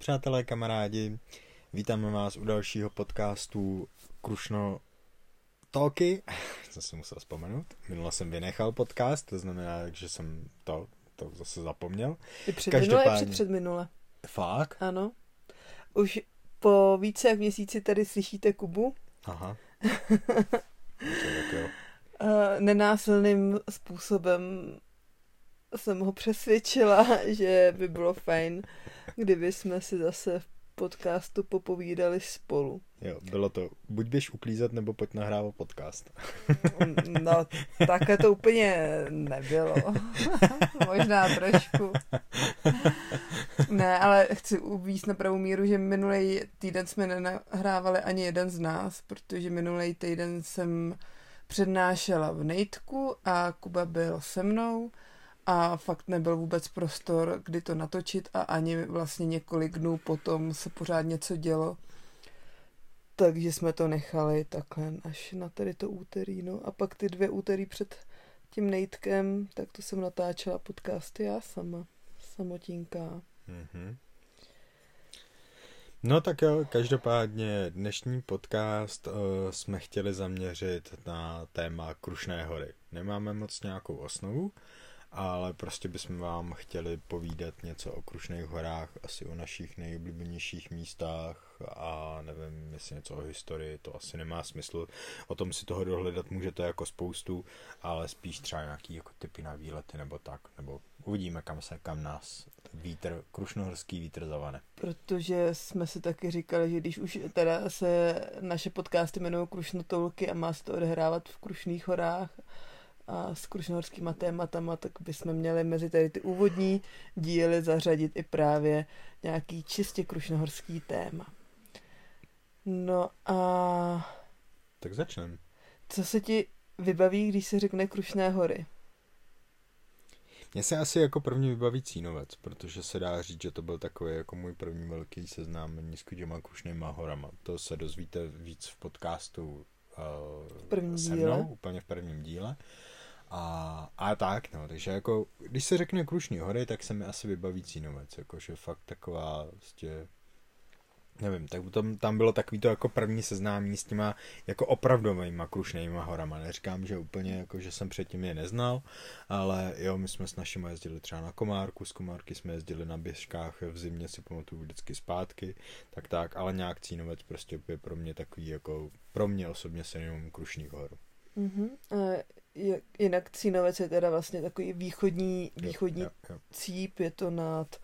Přátelé, kamarádi, vítáme vás u dalšího podcastu Krušno Talky. Jsem si musel vzpomenout. Minule jsem vynechal podcast, to znamená, že jsem to, to zase zapomněl. I před minule, i před, před minule. Fakt? Ano. Už po více jak měsíci tady slyšíte Kubu. Aha. Nenásilným způsobem jsem ho přesvědčila, že by bylo fajn, kdyby jsme si zase v podcastu popovídali spolu. Jo, bylo to buď běž uklízet, nebo pojď nahrávat podcast. no, takhle to úplně nebylo. Možná trošku. ne, ale chci uvíct na pravou míru, že minulý týden jsme nenahrávali ani jeden z nás, protože minulý týden jsem přednášela v Nejtku a Kuba byl se mnou a fakt nebyl vůbec prostor, kdy to natočit a ani vlastně několik dnů potom se pořád něco dělo. Takže jsme to nechali takhle až na tady to úterý, no. A pak ty dvě úterý před tím nejtkem, tak to jsem natáčela podcasty já sama, samotinka. Mm-hmm. No tak jo, každopádně dnešní podcast uh, jsme chtěli zaměřit na téma Krušné hory. Nemáme moc nějakou osnovu, ale prostě bychom vám chtěli povídat něco o Krušných horách, asi o našich nejoblíbenějších místách a nevím, jestli něco o historii, to asi nemá smysl. O tom si toho dohledat můžete jako spoustu, ale spíš třeba nějaký jako typy na výlety nebo tak, nebo uvidíme, kam se, kam nás vítr, krušnohorský vítr zavane. Protože jsme si taky říkali, že když už teda se naše podcasty jmenují Krušnotolky a má se to odehrávat v Krušných horách, a s krušnohorskýma tématama, tak bychom měli mezi tady ty úvodní díly zařadit i právě nějaký čistě krušnohorský téma. No a... Tak začneme. Co se ti vybaví, když se řekne Krušné hory? Mně se asi jako první vybaví Cínovec, protože se dá říct, že to byl takový jako můj první velký seznámení s těma Krušnýma horama. To se dozvíte víc v podcastu uh, v prvním se mnou, díle. úplně v prvním díle. A, a tak, no, takže jako, když se řekne Krušní hory, tak se mi asi vybaví Cínovec, jakože fakt taková, prostě, nevím, tak tam, tam bylo takový to jako první seznámení s těma jako opravdovýma krušnýma horama. Neříkám, že úplně jako, že jsem předtím je neznal, ale jo, my jsme s našimi jezdili třeba na Komárku, z Komárky jsme jezdili na běžkách v zimě, si pamatuju vždycky zpátky, tak tak, ale nějak Cínovec prostě je pro mě takový jako, pro mě osobně se Krušní horu. Mm-hmm. Jinak Cínovec je teda vlastně takový východní, východní jo, jo, jo. cíp, je to nad,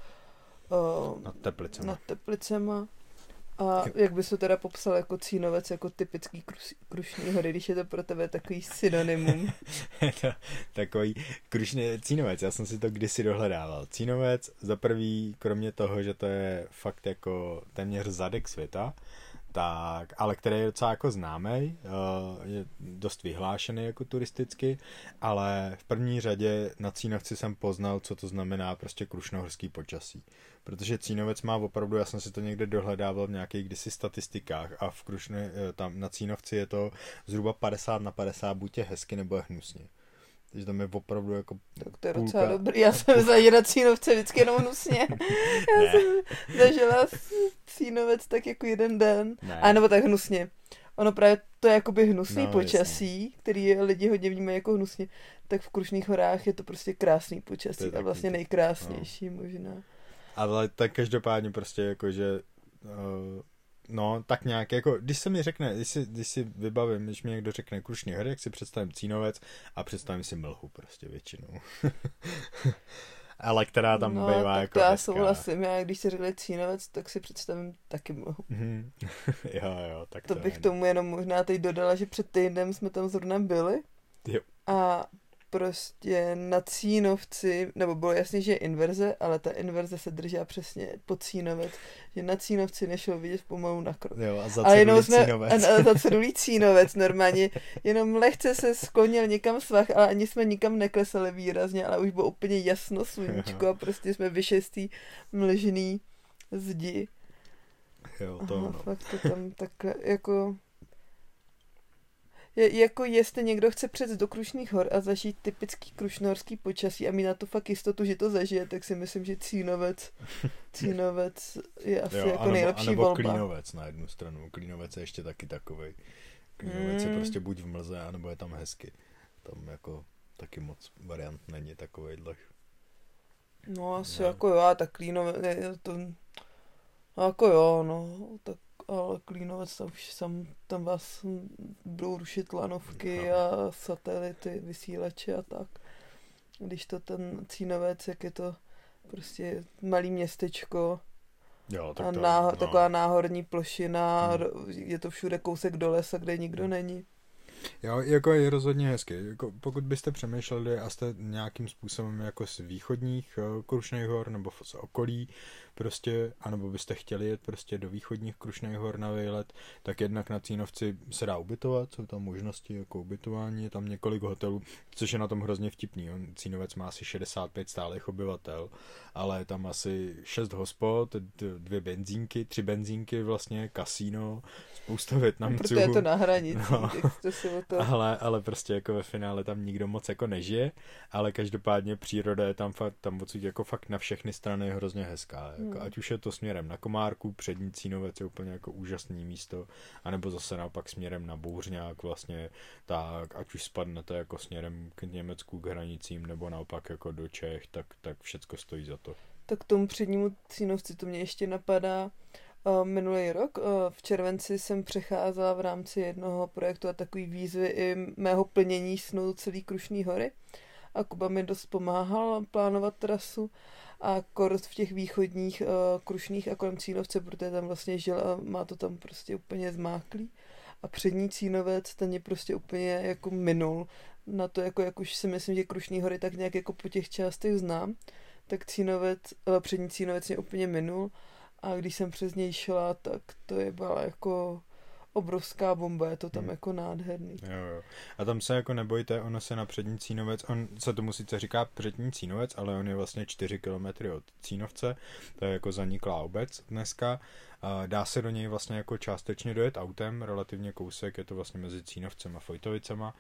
uh, nad Teplicema. Nad Teplicema. A jak bys to teda popsal jako Cínovec, jako typický krus, krušní hory, když je to pro tebe takový synonymum? to, takový krušný Cínovec, já jsem si to kdysi dohledával. Cínovec za prvý, kromě toho, že to je fakt jako téměř zadek světa, tak, ale který je docela jako známý, eh, je dost vyhlášený jako turisticky, ale v první řadě na Cínovci jsem poznal, co to znamená prostě krušnohorský počasí. Protože Cínovec má opravdu, já jsem si to někde dohledával v nějakých kdysi statistikách a v Krušne, eh, tam na Cínovci je to zhruba 50 na 50, buď je hezky nebo je hnusně. Takže tam je opravdu jako Tak to je půlka. docela dobrý. Já jsem za na Cínovce vždycky jenom hnusně. Já ne. jsem zažila Cínovec tak jako jeden den. Ne. A nebo tak hnusně. Ono právě to je jakoby hnusný no, počasí, jasně. který lidi hodně vnímají jako hnusně, tak v Krušných horách je to prostě krásný počasí a vlastně nejkrásnější no. možná. Ale tak každopádně prostě jako, že uh, No, tak nějak, jako, když se mi řekne, když si, když si vybavím, když mi někdo řekne Krušný hory, jak si představím Cínovec a představím si Mlhu prostě většinou. Ale která tam no, bývá jako já hezká. souhlasím, já když si řekne Cínovec, tak si představím taky Mlhu. Mm-hmm. jo, jo, tak to, to bych tomu jenom možná teď dodala, že před týdnem jsme tam zrovna byli. Jo. A prostě na Cínovci, nebo bylo jasně, že je inverze, ale ta inverze se držela přesně pod Cínovec, že na Cínovci nešlo vidět pomalu na krok. Jo, a za ale jenom jsme, Cínovec. A, a za cedulí Cínovec normálně, jenom lehce se sklonil někam svah, ale ani jsme nikam neklesali výrazně, ale už bylo úplně jasno sluníčko a prostě jsme vyšestý mlžný zdi. Jo, to Aha, fakt to tam tak jako Je, jako jestli někdo chce přec do Krušných hor a zažít typický krušnohorský počasí a mít na to fakt jistotu, že to zažije, tak si myslím, že Cínovec, Cínovec je asi jo, jako anebo, nejlepší anebo volba. Klínovec na jednu stranu. Klínovec je ještě taky takovej. Klínovec mm. je prostě buď v mlze, anebo je tam hezky. Tam jako taky moc variant není takovejhle. No asi no. jako jo, tak Klínovec, to, jako jo, no, tak ale Klínovec tam už sam, tam vás budou rušit lanovky no. a satelity, vysílače a tak. Když to ten Cínovec, jak je to prostě malý městečko jo, tak a to, náho, no. taková náhorní plošina, hmm. je to všude kousek do lesa, kde nikdo hmm. není. Jo, jako je rozhodně hezky. Jako pokud byste přemýšleli a jste nějakým způsobem jako z východních uh, Krušných hor nebo z okolí, prostě, anebo byste chtěli jet prostě do východních Krušných hor na výlet, tak jednak na Cínovci se dá ubytovat, jsou tam možnosti jako ubytování, je tam několik hotelů, což je na tom hrozně vtipný. On, Cínovec má asi 65 stálých obyvatel, ale je tam asi 6 hospod, dvě benzínky, tři benzínky vlastně, kasíno, spousta Větnamců. Protože je to na hranici, no. to si o to... Ale, ale prostě jako ve finále tam nikdo moc jako nežije, ale každopádně příroda je tam, fakt, tam odsud jako fakt na všechny strany hrozně hezká. Jako. Ať už je to směrem na Komárku, přední Cínovec je úplně jako úžasný místo, anebo zase naopak směrem na Bouřňák vlastně, tak ať už spadnete jako směrem k Německu, k hranicím, nebo naopak jako do Čech, tak, tak všecko stojí za to. Tak tomu přednímu Cínovci to mě ještě napadá, Uh, minulý rok. Uh, v červenci jsem přecházela v rámci jednoho projektu a takový výzvy i mého plnění snu celý Krušný hory. A Kuba mi dost pomáhal plánovat trasu a kort v těch východních uh, Krušných a kolem Cínovce, protože tam vlastně žil a má to tam prostě úplně zmáklý. A přední Cínovec, ten je prostě úplně jako minul. Na to, jako, jak už si myslím, že Krušný hory tak nějak jako po těch částech znám, tak Cínovec, uh, přední Cínovec mě úplně minul a když jsem přes něj šla, tak to je byla jako obrovská bomba, je to tam hmm. jako nádherný. Jo, jo. A tam se jako nebojte, ono se na přední Cínovec, on se tomu sice říká přední Cínovec, ale on je vlastně 4 kilometry od Cínovce, to je jako zaniklá obec dneska. Dá se do něj vlastně jako částečně dojet autem, relativně kousek, je to vlastně mezi Cínovcem a Fojtovicema.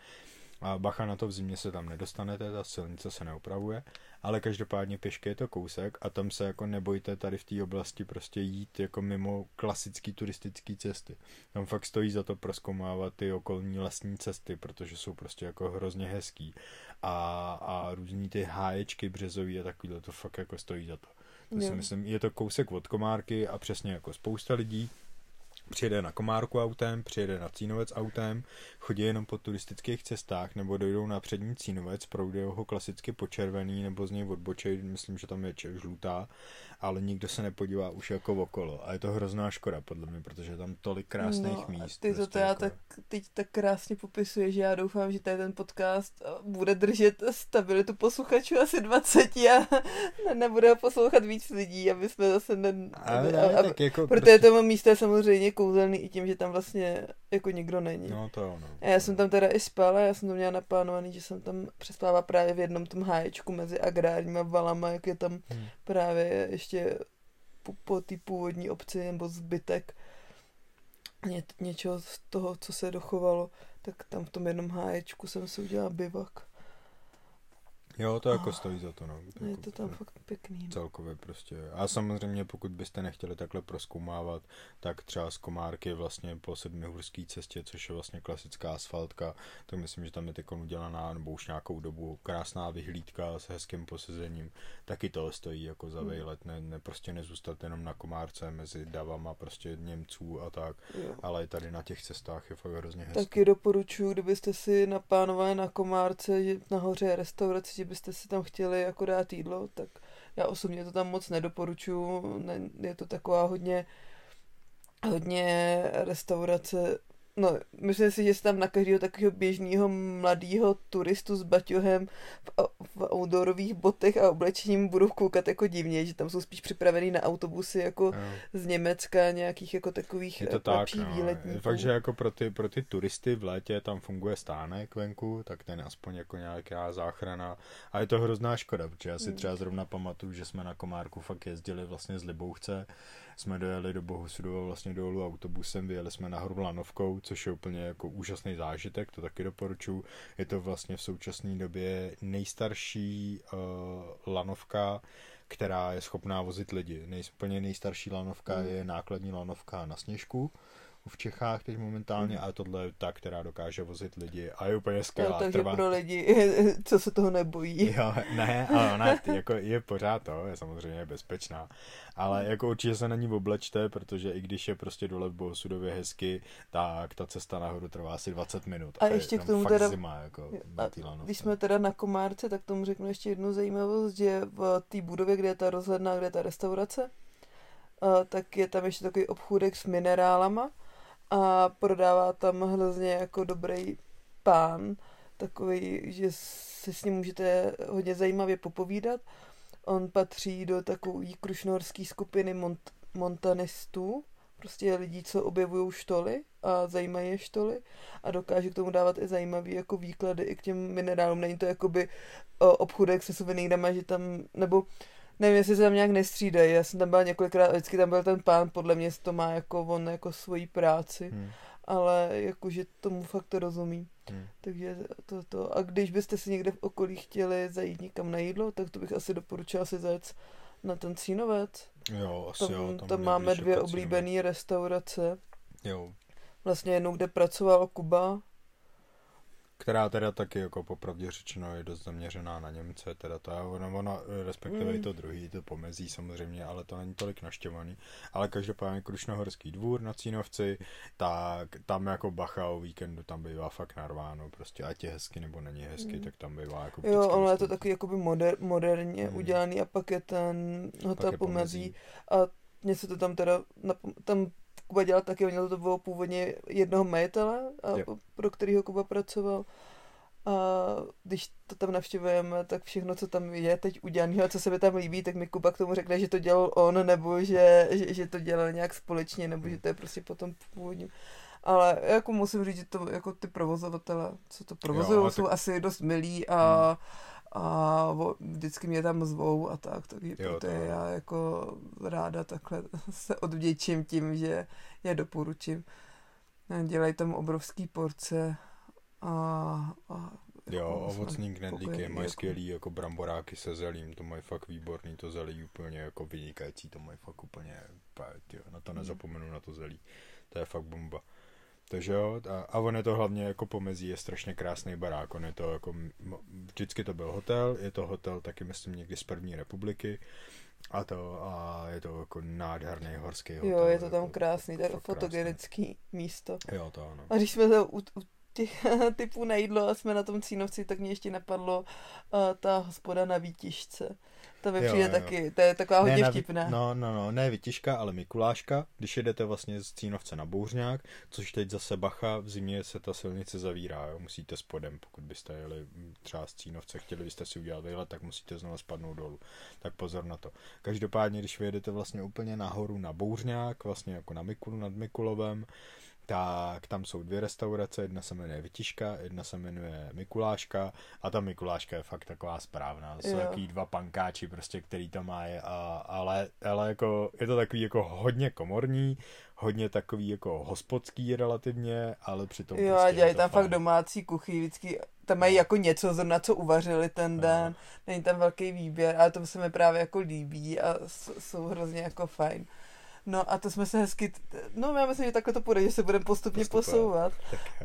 A bacha na to v zimě se tam nedostanete, ta silnice se neopravuje, ale každopádně pěšky je to kousek a tam se jako nebojte tady v té oblasti prostě jít jako mimo klasický turistický cesty. Tam fakt stojí za to proskoumávat ty okolní lesní cesty, protože jsou prostě jako hrozně hezký a, a různý ty háječky březový a takovýhle to fakt jako stojí za to. To si myslím, je to kousek od Komárky a přesně jako spousta lidí přijede na Komárku autem, přijede na Cínovec autem, chodí jenom po turistických cestách, nebo dojdou na přední Cínovec, proudou ho klasicky počervený, nebo z něj odbočej, myslím, že tam je žlutá, ale nikdo se nepodívá už jako okolo. A je to hrozná škoda, podle mě, protože je tam tolik krásných no, míst. Ty prostě to já jako... tak, teď tak krásně popisuješ, že já doufám, že tady ten podcast bude držet stabilitu posluchačů asi 20 a nebude ho poslouchat víc lidí, aby jsme zase ne... A, a, a, tak jako protože prostě... to místo je samozřejmě kouzelný i tím, že tam vlastně jako nikdo není. No to jo, no. A já jsem tam teda i spala, já jsem to měla naplánovaný, že jsem tam přespávala právě v jednom tom háječku mezi agrárníma valama, jak je tam hmm. právě ještě po, po té původní obci nebo zbytek ně, něčeho z toho, co se dochovalo, tak tam v tom jednom háječku jsem si udělala bivak. Jo, to jako oh, stojí za to, no. Je jako, to tam fakt pěkný. No. Celkově prostě. A samozřejmě, pokud byste nechtěli takhle proskoumávat, tak třeba z Komárky vlastně po sedmihurské cestě, což je vlastně klasická asfaltka, tak myslím, že tam je teď udělaná, nebo už nějakou dobu krásná vyhlídka s hezkým posezením. Taky to stojí jako za hmm. vejlet, ne, ne, prostě nezůstat jenom na Komárce mezi davama prostě Němců a tak, jo. ale tady na těch cestách je fakt hrozně hezké. Taky doporučuji, kdybyste si naplánovali na Komárce, nahoře je restaurace, byste si tam chtěli jako dát jídlo, tak já osobně to tam moc nedoporučuju. Ne, je to taková hodně hodně restaurace No, myslím si, že se tam na každého takového běžného mladého turistu s baťohem v, v outdoorových botech a oblečením budou koukat jako divně, že tam jsou spíš připravený na autobusy jako no. z Německa, nějakých jako takových je to tak, no. výletníků. Fakt, že jako pro ty, pro ty turisty v létě tam funguje stánek venku, tak ten aspoň jako nějaká záchrana. A je to hrozná škoda, protože já si hmm. třeba zrovna pamatuju, že jsme na Komárku fakt jezdili vlastně z Libouchce jsme dojeli do Bohusudova vlastně dolů autobusem, vyjeli jsme nahoru Lanovkou, což je úplně jako úžasný zážitek, to taky doporučuji. Je to vlastně v současné době nejstarší uh, lanovka, která je schopná vozit lidi. Nej, úplně nejstarší lanovka mm. je nákladní lanovka na Sněžku v Čechách teď momentálně, mm. a tohle je ta, která dokáže vozit lidi a je úplně skvělá. Jo, takže trvá... pro lidi, co se toho nebojí. Jo, ne, ale ona jako je pořád to, je samozřejmě bezpečná, ale mm. jako určitě se na ní oblečte, protože i když je prostě dole v Bohosudově hezky, tak ta cesta nahoru trvá asi 20 minut. A, a ještě k tomu teda, zima, jako a když jsme teda na Komárce, tak tomu řeknu ještě jednu zajímavost, že v té budově, kde je ta rozhledná, kde je ta restaurace, tak je tam ještě takový obchůdek s minerálama, a prodává tam hrozně jako dobrý pán, takový, že si s ním můžete hodně zajímavě popovídat. On patří do takové krušnohorské skupiny mont- montanistů, prostě lidí, co objevují štoly a zajímají je štoly a dokáže k tomu dávat i zajímavý jako výklady i k těm minerálům. Není to jakoby obchudek se suvenýrama, že tam, nebo nevím, jestli se tam nějak nestřídají. Já jsem tam byla několikrát, vždycky tam byl ten pán, podle mě to má jako on jako svoji práci, hmm. ale jakože tomu fakt to rozumí. Hmm. Takže to, to. A když byste si někde v okolí chtěli zajít někam na jídlo, tak to bych asi doporučila si zajet na ten Cínovec. Jo, asi tam, jo. Tam, tam máme dvě oblíbené restaurace. Jo. Vlastně jednou, kde pracoval Kuba, která teda taky jako popravdě řečeno je dost zaměřená na Němce, teda to je ona, ona respektive mm. i to druhý, to pomezí samozřejmě, ale to není tolik naštěvaný. Ale každopádně Krušnohorský dvůr na Cínovci, tak tam jako bacha o víkendu tam bývá fakt narváno, prostě ať je hezky nebo není hezky, mm. tak tam bývá jako Jo, ale je to taky jakoby moder, moderně mm. udělaný a pak je ten hotel pomezí. pomezí a se to tam teda, tam Kuba dělal taky, měl to bylo původně jednoho majitele, a, pro kterého Kuba pracoval. A když to tam navštěvujeme, tak všechno, co tam je teď udělané a co se mi tam líbí, tak mi Kuba k tomu řekne, že to dělal on, nebo že, že, že to dělal nějak společně, nebo že to je prostě potom původně. Ale jako musím říct, že to jako ty provozovatele, co to provozují, jsou tak... asi dost milí a hmm a vždycky mě tam zvou a tak, takže jo, proto to já jako ráda takhle se odvděčím tím, že je doporučím. Dělají tam obrovský porce a, a Jo, jako ovocný knedlíky mají jako... skvělý jako bramboráky se zelím, to mají fakt výborný, to zelí úplně jako vynikající, to mají fakt úplně, tyjo, na to hmm. nezapomenu, na to zelí, to je fakt bomba. Takže jo, a, a on je to hlavně jako pomezí, je strašně krásný barák, on je to jako, vždycky to byl hotel, je to hotel taky myslím někdy z první republiky, a to, a je to jako nádherný horský hotel. Jo, je to tam jako, krásný, to je fotogenický krásný. místo. Jo, to ano. A když jsme to u, u těch typů na jídlo a jsme na tom Cínovci, tak mě ještě napadlo uh, ta hospoda na výtižce. To mi přijde jo, taky, to je taková hodně ne, vtipná. No, no, no, ne vytižka, ale Mikuláška, když jedete vlastně z Cínovce na Bouřňák, což teď zase bacha, v zimě se ta silnice zavírá, jo, musíte spodem, pokud byste jeli třeba z Cínovce, chtěli byste si udělat výlet, tak musíte znovu spadnout dolů. Tak pozor na to. Každopádně, když vyjedete vlastně úplně nahoru na Bouřňák, vlastně jako na Mikulu nad Mikulovem, tak tam jsou dvě restaurace, jedna se jmenuje Vytiška, jedna se jmenuje Mikuláška a ta Mikuláška je fakt taková správná. Jsou takový dva pankáči prostě, který to má, a, ale, ale jako, je to takový jako hodně komorní, hodně takový jako hospodský relativně, ale přitom Jo, prostě dělají tam fajn. fakt domácí kuchy, vždycky tam mají jako něco, na co uvařili ten den, no. není tam velký výběr, ale to se mi právě jako líbí a jsou hrozně jako fajn. No a to jsme se hezky, no já myslím, že takhle to půjde, že se budeme postupně Postupem. posouvat.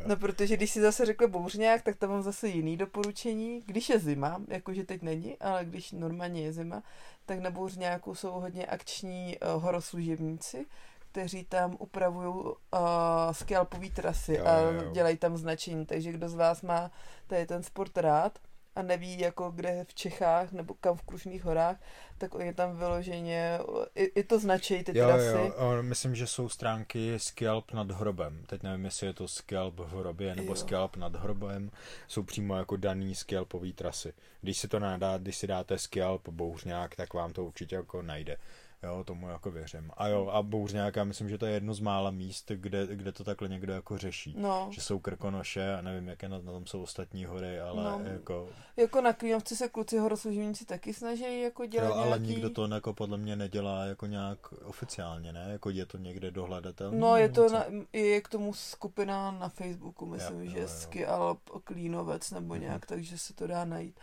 No protože když si zase řekl bouřňák, tak tam mám zase jiný doporučení. Když je zima, jakože teď není, ale když normálně je zima, tak na bouřňáku jsou hodně akční uh, horoslužebníci, kteří tam upravují uh, skialpové trasy jo, a jo, jo. dělají tam značení. Takže kdo z vás má tady ten sport rád, a neví, jako kde v Čechách nebo kam v Krušných horách, tak oni tam vyloženě, i, i to značí ty jo, trasy. Jo, myslím, že jsou stránky Scalp nad hrobem. Teď nevím, jestli je to Scalp v hrobě nebo jo. Scalp nad hrobem. Jsou přímo jako daný Scalpový trasy. Když si to nadá, když si dáte Scalp bouřňák, tak vám to určitě jako najde. Jo, tomu jako věřím. A jo, a Bouřňák, já myslím, že to je jedno z mála míst, kde, kde to takhle někdo jako řeší. No. Že jsou Krkonoše a nevím, jaké na, na tom jsou ostatní hory, ale No. jako... Jako na Klínovci se kluci horosluživníci taky snaží jako dělat Jo, ale nějaký... nikdo to jako podle mě nedělá jako nějak oficiálně, ne? Jako je to někde dohledatelné? No, je to na, je k tomu skupina na Facebooku, myslím, Jo, že jo, jo. Skialp Klínovec nebo Mhm. nějak, takže se to dá najít.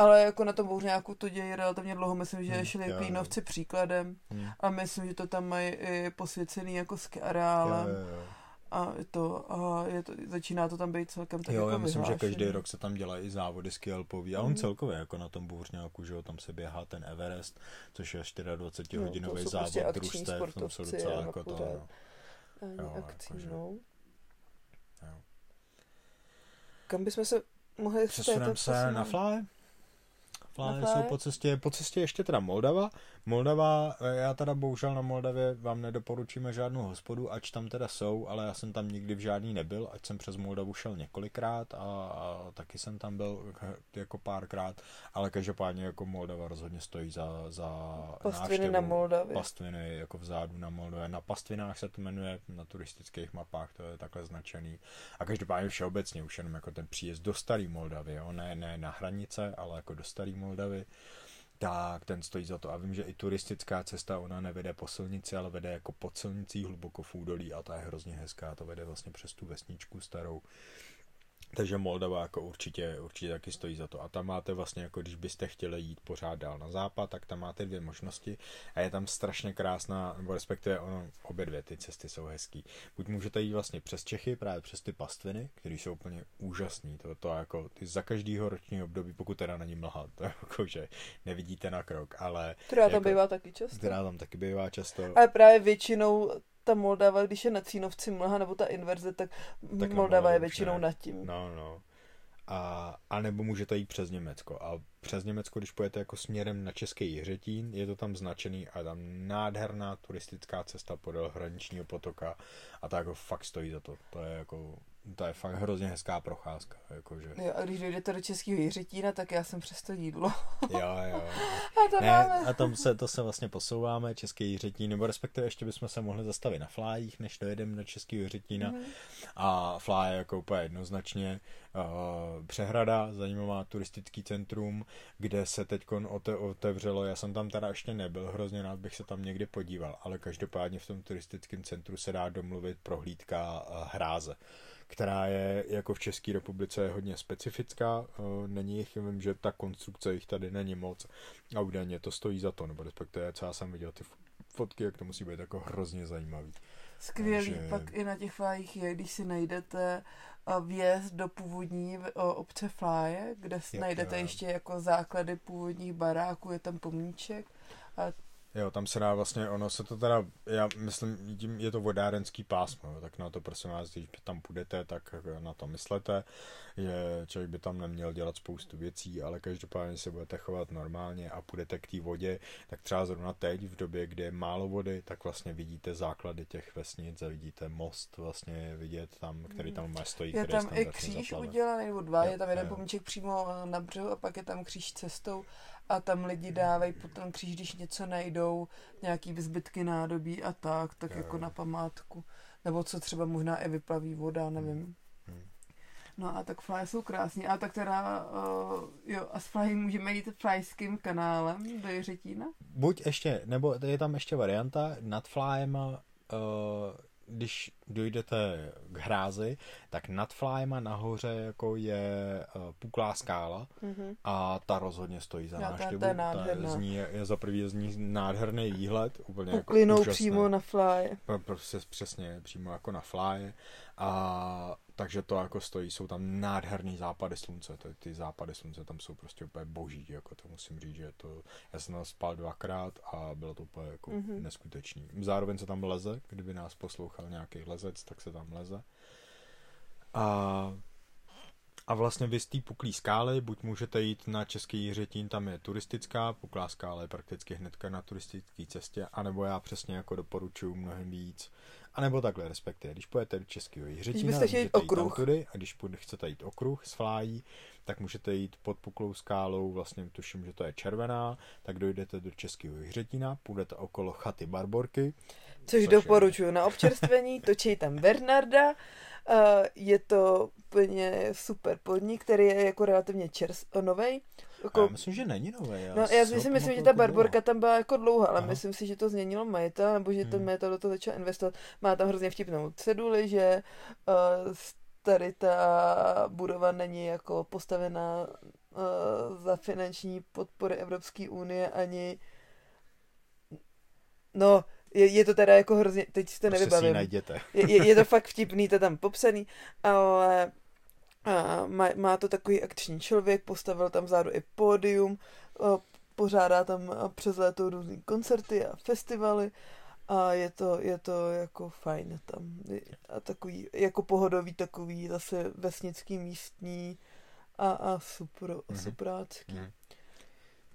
Ale jako na tom Bouřňáku to dějí relativně dlouho, myslím, že Hmm, šli jo, jo. Klínovci příkladem Hm. a myslím, že to tam mají i posvěcený jako Jo, areálem jo, jo. a je to, a je to, začíná to tam být celkem tak jo, jako já myslím, že vyhlášený. každý rok se tam dělají i závody skialpový a on Mhm. celkově jako na tom bůřňáku, že jo, tam se běhá ten Everest, což je 24 No, hodinový jsou závod prostě družstev, tam jsou docela a jako to, no. Ani Jo, akcí, jakože- no. Jo. Kam bychom se mohli Přesuneme se na? Fly. Fly Na jsou po cestě, po cestě ještě teda Moldava. Moldava, eh, já teda bohužel na Moldavě vám nedoporučíme žádnou hospodu, ač tam teda jsou, ale já jsem tam nikdy v žádný nebyl, ať jsem přes Moldavu šel několikrát a, a taky jsem tam byl eh, jako párkrát, ale každopádně jako Moldava rozhodně stojí za, za Pastviny návštěvu. na Moldavě. Pastviny jako vzadu na Moldavě. Na pastvinách se to jmenuje, na turistických mapách to je takhle značený. A každopádně všeobecně už jenom jako ten příjezd do starý Moldavy, jo? Ne, ne na hranice, ale jako do starý Moldavy, tak ten stojí za to. A vím, že i turistická cesta, ona nevede po silnici, ale vede jako pod silnicí hluboko v údolí a ta je hrozně hezká. To vede vlastně přes tu vesničku starou. Takže Moldava jako určitě, určitě taky stojí za to. A tam máte vlastně, jako když byste chtěli jít pořád dál na západ, tak tam máte dvě možnosti a je tam strašně krásná, nebo respektive ono, obě dvě ty cesty jsou hezký. Buď můžete jít vlastně přes Čechy, právě přes ty pastviny, které jsou úplně úžasné. To, to jako ty za každýho ročního období, pokud teda není mlha, to je jako, že nevidíte na krok, ale Která tam jako- bývá taky často. která tam taky bývá často. Ale právě většinou ta Moldava, když je na Cínovci mlha nebo ta inverze, tak, na Moldava je většinou ne. nad tím. No, no. A, a nebo můžete jít přes Německo. A přes Německo, když pojete jako směrem na Český Jiřetín, je to tam značený a tam nádherná turistická cesta podél hraničního potoka a to jako fakt stojí za to. To je jako, to je fakt hrozně hezká procházka. Jakože, Jo, a když dojdete do Českého Jiřetína, tak já jsem přes to jídlo. jo, jo. A to Ne, máme. a tom se, to se vlastně posouváme, Český Jiřetín, nebo respektive ještě bychom se mohli zastavit na flájích, než dojedeme do Českého Jiřetína. Mhm. A Fly je jako úplně jednoznačně přehrada, zajímavá turistický centrum, kde se teď ote, otevřelo, já jsem tam teda ještě nebyl, hrozně rád bych se tam někdy podíval, ale každopádně v tom turistickém centru se dá domluvit prohlídka uh, hráze která je jako v České republice hodně specifická, uh, není jich, vím, že ta konstrukce jich tady není moc a údajně to stojí za to, nebo respektive, co já jsem viděl ty fotky, jak to musí být jako hrozně zajímavý. Skvělý, Takže- pak i na těch flájích je, když si najdete a vjezd do původní obce Fláje, kde si najdete ještě jako základy původních baráků, je tam pomníček. Jo, tam se dá vlastně, ono se to teda, já myslím, tím je to vodárenský pásmo, tak na to prosím vás, když tam půjdete, tak na to myslete, že člověk by tam neměl dělat spoustu věcí, ale každopádně se budete chovat normálně a půjdete k té vodě, tak třeba zrovna teď, v době, kdy je málo vody, tak vlastně vidíte základy těch vesnic a vidíte most vlastně je vidět tam, který tam má stojí, Je tam i standardně kříž zaplave. udělaný, nebo dva, Jo, je tam jeden pomníček přímo eh, na břehu a pak je tam kříž cestou a tam lidi dávají po ten kříž, když něco najdou, nějaký zbytky nádobí a tak, tak Jo, jako na památku. Nebo co třeba možná i vyplaví voda, nevím. Hmm. No a tak fly jsou krásní. A tak teda, uh, jo, a s fly můžeme jít flyským kanálem do Jiřetína? Buď ještě, nebo je tam ještě varianta nad flyema, uh, když dojdete k hrázi, tak nad flyema nahoře jako je uh, puklá skála Mhm. a ta rozhodně stojí za ta- návštěvu. ta je nádherná. z ní je, je za prvý z ní nádherný výhled, úplně Puklinou jako přímo na fly. Pro- Prostě přesně přímo jako na fly. A takže to jako stojí, jsou tam nádherný západy slunce, to, ty západy slunce tam jsou prostě úplně boží, jako to musím říct, že to, já jsem tam spal dvakrát a bylo to úplně jako Mhm. mm-hmm. neskutečný. Zároveň se tam leze, kdyby nás poslouchal nějaký lezec, tak se tam leze. A a vlastně vy z té puklý skály, buď můžete jít na Český Jiřetín, tam je turistická, puklá skála je prakticky hnedka na turistické cestě, anebo já přesně jako doporučuji mnohem víc A nebo takhle, respektive, když pojete do Českého Jiřetína, můžete jít okruh. tudy, a když půjde, chcete jít okruh s flájí, tak můžete jít pod Puklou skálou, vlastně tuším, že to je červená, tak dojdete do Českého Jiřetína, půjdete okolo chaty Barborky, Což doporučuji na občerstvení, točí tam Bernarda. Uh, je to úplně super podnik, který je jako relativně čers, novej. a Jako, já myslím, že není nové. no, já si myslím, myslím, že ta jako Barborka tam byla jako dlouho, ale Aha. myslím si, že to změnilo majitel, nebo že ten Hmm. majitel do toho začal investovat. Má tam hrozně vtipnou ceduli, že uh, tady ta budova není jako postavená uh, za finanční podpory Evropské unie ani No, je, je to teda jako hrozně, teď si to Prostě si nevybavím. najděte. Je, je, je to fakt vtipný, to tam popsaný, ale a má, má to takový akční člověk, postavil tam vzadu i pódium, pořádá tam a přes léto různý koncerty a festivaly a je to, je to jako fajn tam. A takový, jako pohodový takový zase vesnický místní a, a super, Mhm. superácký. Hm.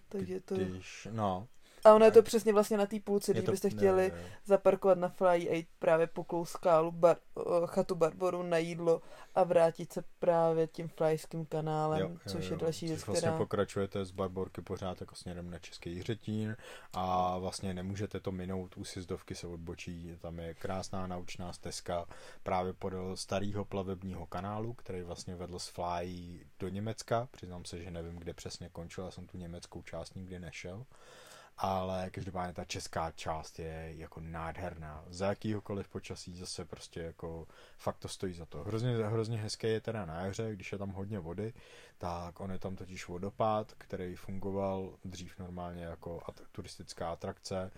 Takže to... Když, no, A ono je to přesně vlastně na té půlce, když to, byste chtěli jo, jo, jo. zaparkovat na fly a jít právě poklou skálu bar, o, chatu Barboru na jídlo a vrátit se právě tím flyským kanálem, Jo, jo, což je jo. další věc, vlastně která... pokračujete z Barborky pořád jako směrem na Český Jiřetín a vlastně nemůžete to minout, u Sizdovky se odbočí, tam je krásná naučná stezka právě podél starého plavebního kanálu, který vlastně vedl z Fly do Německa, přiznám se, že nevím, kde přesně končil, já jsem tu německou část nikdy nešel, ale každopádně ta česká část je jako nádherná. Za jakýhokoliv počasí zase prostě jako fakt to stojí za to. Hrozně, hrozně hezké je teda na jaře, když je tam hodně vody, tak on je tam totiž vodopád, který fungoval dřív normálně jako at- turistická atrakce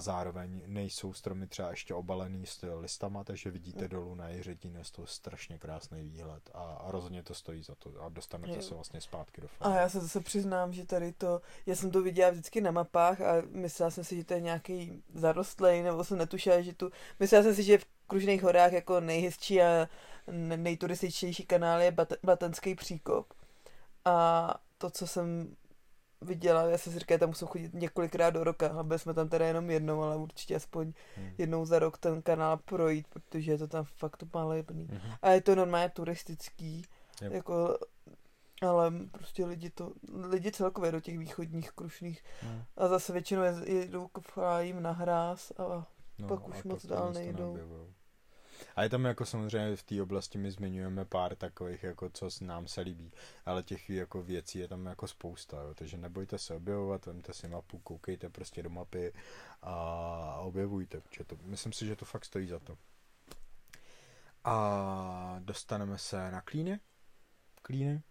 zároveň nejsou stromy třeba ještě obalený s listama, takže vidíte dolů na Jiřetín, je z toho strašně krásný výhled a, a rozhodně to stojí za to a dostanete Jo. se vlastně zpátky do A Fly. já se zase přiznám, že tady to, já jsem to viděla vždycky na mapách a myslela jsem si, že to je nějaký zarostlej, nebo jsem netušila, že tu, myslela jsem si, že v Kružných horách jako nejhezčí a ne- nejturističtější kanál je Bat- Batenský příkop. A to, co jsem viděla, já jsem si říkala, tam musím chodit několikrát do roka, a byli jsme tam teda jenom jednou, ale určitě aspoň Hmm. jednou za rok ten kanál projít, protože je to tam fakt malebný. Mhm. A je to normálně turistický, Jo. jako, ale prostě lidi to, lidi celkově do těch východních krušných Hmm. a zase většinou je- jedou k na hráz a Pak už moc dál nejdou. neobjevujou. A je tam jako samozřejmě v té oblasti my zmiňujeme pár takových, jako co nám se líbí, ale těch jako věcí je tam jako spousta, jo. takže nebojte se objevovat, vemte si mapu, koukejte prostě do mapy a objevujte, protože to, myslím si, že to fakt stojí za to. A dostaneme se na klíny. Klíny.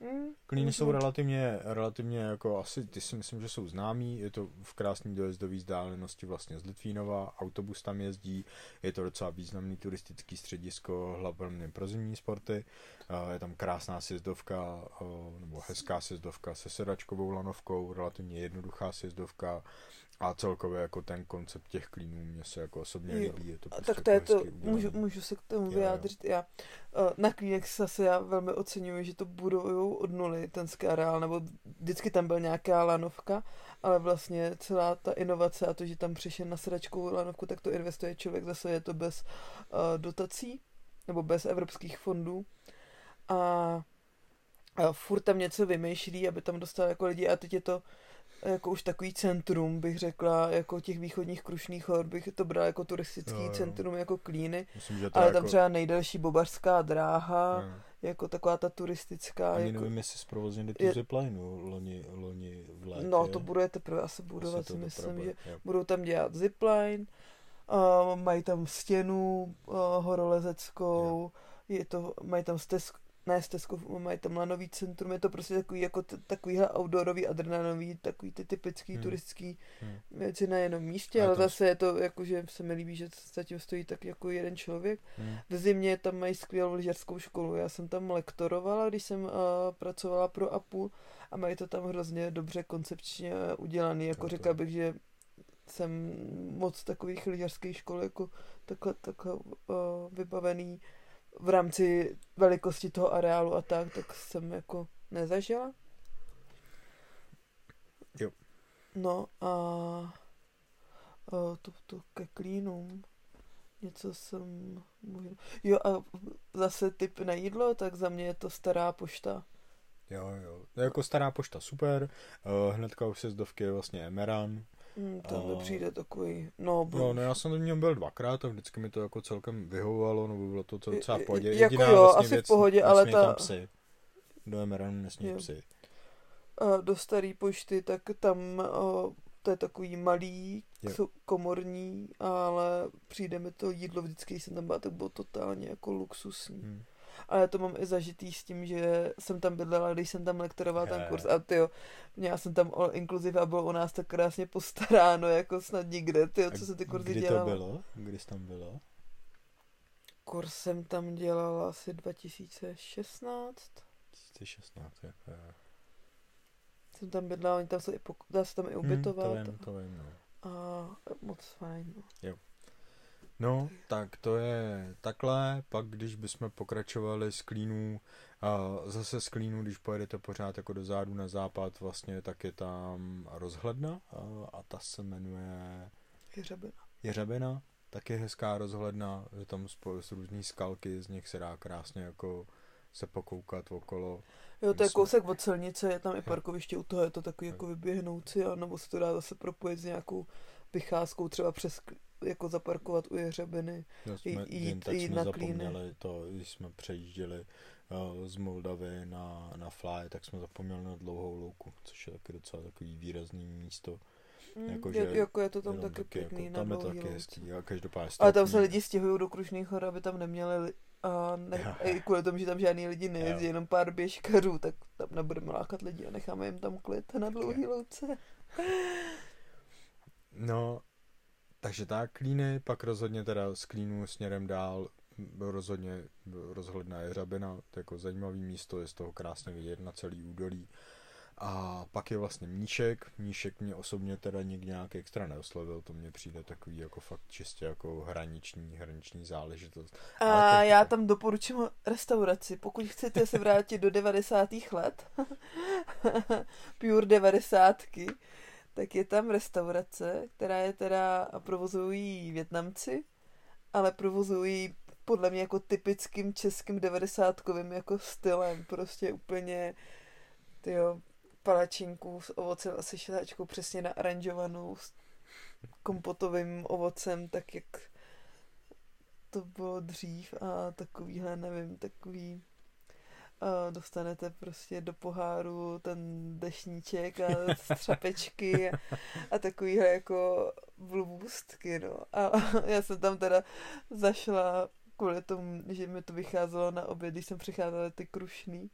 Mm, Klíny jsou mhm. relativně, relativně jako asi, ty si myslím, že jsou známí, je to v krásné dojezdové vzdálenosti vlastně z Litvínova, autobus tam jezdí, je to docela významný turistický středisko, hlavně pro zimní sporty, je tam krásná sjezdovka, nebo hezká sjezdovka se sedačkovou lanovkou, relativně jednoduchá sjezdovka a celkově jako ten koncept těch klínů mě se jako osobně líbí, je to prostě tak to je jako to, hezky udělaný. můžu, můžu se k tomu vyjádřit já. Eh, Na Klínek zase já velmi oceňuji, že to budou od nuly, ten areál, nebo vždycky tam byl nějaká lanovka, ale vlastně celá ta inovace a to, že tam přišel na sedačkovou lanovku, tak to investuje člověk, zase je to bez uh, dotací, nebo bez evropských fondů. A, a furt tam něco vymýšlí, aby tam dostal jako lidi a teď je to jako už takový centrum, bych řekla, jako těch východních krušných hor, bych to bral jako turistický Jo, jo. centrum, jako Klíny, Myslím, že to ale je tam jako, třeba nejdelší bobařská dráha, jo. jako taková ta turistická, Ani jako, nevím, jestli zprovoznili tu je- ziplineu loni, loni v létě. no to bude teprve asi Asi budovat, to si myslím, že jo. budou tam dělat zipline, uh, mají tam stěnu uh, horolezeckou, je to, mají tam stezku, ne stezku, mají tam lanový centrum, je to prostě takový, jako t- takovýhle outdoorový, adrenalinový, takový ty typický Hmm. turistický Hmm. věci na jednom místě, A je ale tam- zase je to jako, že se mi líbí, že zatím stojí tak jako jeden člověk. Hmm. V zimě tam mají skvělou lyžařskou školu. Já jsem tam lektorovala, když jsem uh, pracovala pro APU a mají to tam hrozně dobře koncepčně eh, udělaný. Jako to- řekla bych, že jsem moc takových lyžařských škol jako takhle, takhle uh, vybavený v rámci velikosti toho areálu a tak, tak jsem jako nezažila. Jo. No a to, to ke klínům. Něco jsem... Možná... Jo a zase typ na jídlo, tak za mě je to stará pošta. Jo, jo. Jako stará pošta super, uh, hnedka u sjezdovky je vlastně Emeran. Hmm, to mi přijde takový, no... Jo, no já jsem v něm byl dvakrát a vždycky mi to jako celkem vyhovovalo, nebo bylo to docela v pohodě. Jako Jediná jo, vlastně asi věc, v pohodě, ale nesmí tam ta... psy. Do Emeranu nesmí Jo. psy. A do staré pošty, tak tam o, to je takový malý, Jo. komorní, ale přijde mi to jídlo vždycky, když jsem tam byla, tak bylo totálně jako luxusní. Hmm. Ale to mám i zažitý s tím, že jsem tam bydlela, když jsem tam lektorovala ten kurz a tyjo, měla jsem tam all inclusive a bylo u nás tak krásně postaráno, jako snad nikde, A co se ty kurzy Kdy dělala. to bylo? Kdy jsi tam byla? Kurz jsem tam dělala asi 2016. 2016, jako jo. Jsem tam bydlela, oni tam jsou i, pok- dá se tam i Hmm, ubytovat. to vím, to vím, no. A moc fajn. No. No, tak to je takhle, pak když bychom pokračovali z Klínů, a zase z Klínů, když pojedete pořád jako do zádu na západ, vlastně tak je tam rozhledna a, a ta se jmenuje Jeřabina. Jeřabina, taky hezká rozhledna, je tam spoustu různý skalky, z nich se dá krásně jako se pokoukat okolo. Jo, to je Myslím- kousek od silnice, je tam i parkoviště u toho, je to takový jako vyběhnoucí, a nebo se to dá zase propojit s nějakou vycházkou, třeba přes, jako zaparkovat u Jeřabiny. No, jsme, Jít- tak jít jsme na Klíny. zapomněli to, když jsme přejížděli uh, z Moldavy na, na Fly, tak jsme zapomněli na dlouhou louku, což je taky docela takový výrazný místo. Mm, Jakože je, jako je to tam Jenom taky pěkný jako, tam je to taky louce. hezký, a každopádně Ale tam se lidi stěhují do Krušných hor, aby tam neměli li- a ne, i kvůli tomu, že tam žádný lidi nejezdí, jenom pár běžkařů, tak tam nebudeme lákat lidi a necháme jim tam klid na dlouhý louce. No, takže tak, Klíny, pak rozhodně teda z Klínů směrem dál, rozhodně rozhledná Jeřabina, to je jako zajímavý místo, je z toho krásně vidět na celý údolí. A pak je vlastně Mníšek. Mníšek mě osobně teda nikdy nějak extra neoslovil, to mně přijde takový jako fakt čistě jako hraniční, hraniční záležitost. Ale A tak- já tam doporučím restauraci, pokud chcete se vrátit do 90. let, pure 90. tak je tam restaurace, která je teda, a provozují Větnamci, ale provozují podle mě jako typickým českým 90 jako stylem, prostě úplně tyjo, palačinku s ovocem a se přesně naaranžovanou s kompotovým ovocem, tak jak to bylo dřív a takovýhle, nevím, takový a dostanete prostě do poháru ten dešníček a střapečky a, a takovýhle jako blbůstky, no. A já jsem tam teda zašla kvůli tomu, že mi to vycházelo na oběd, když jsem přicházela ty krušný.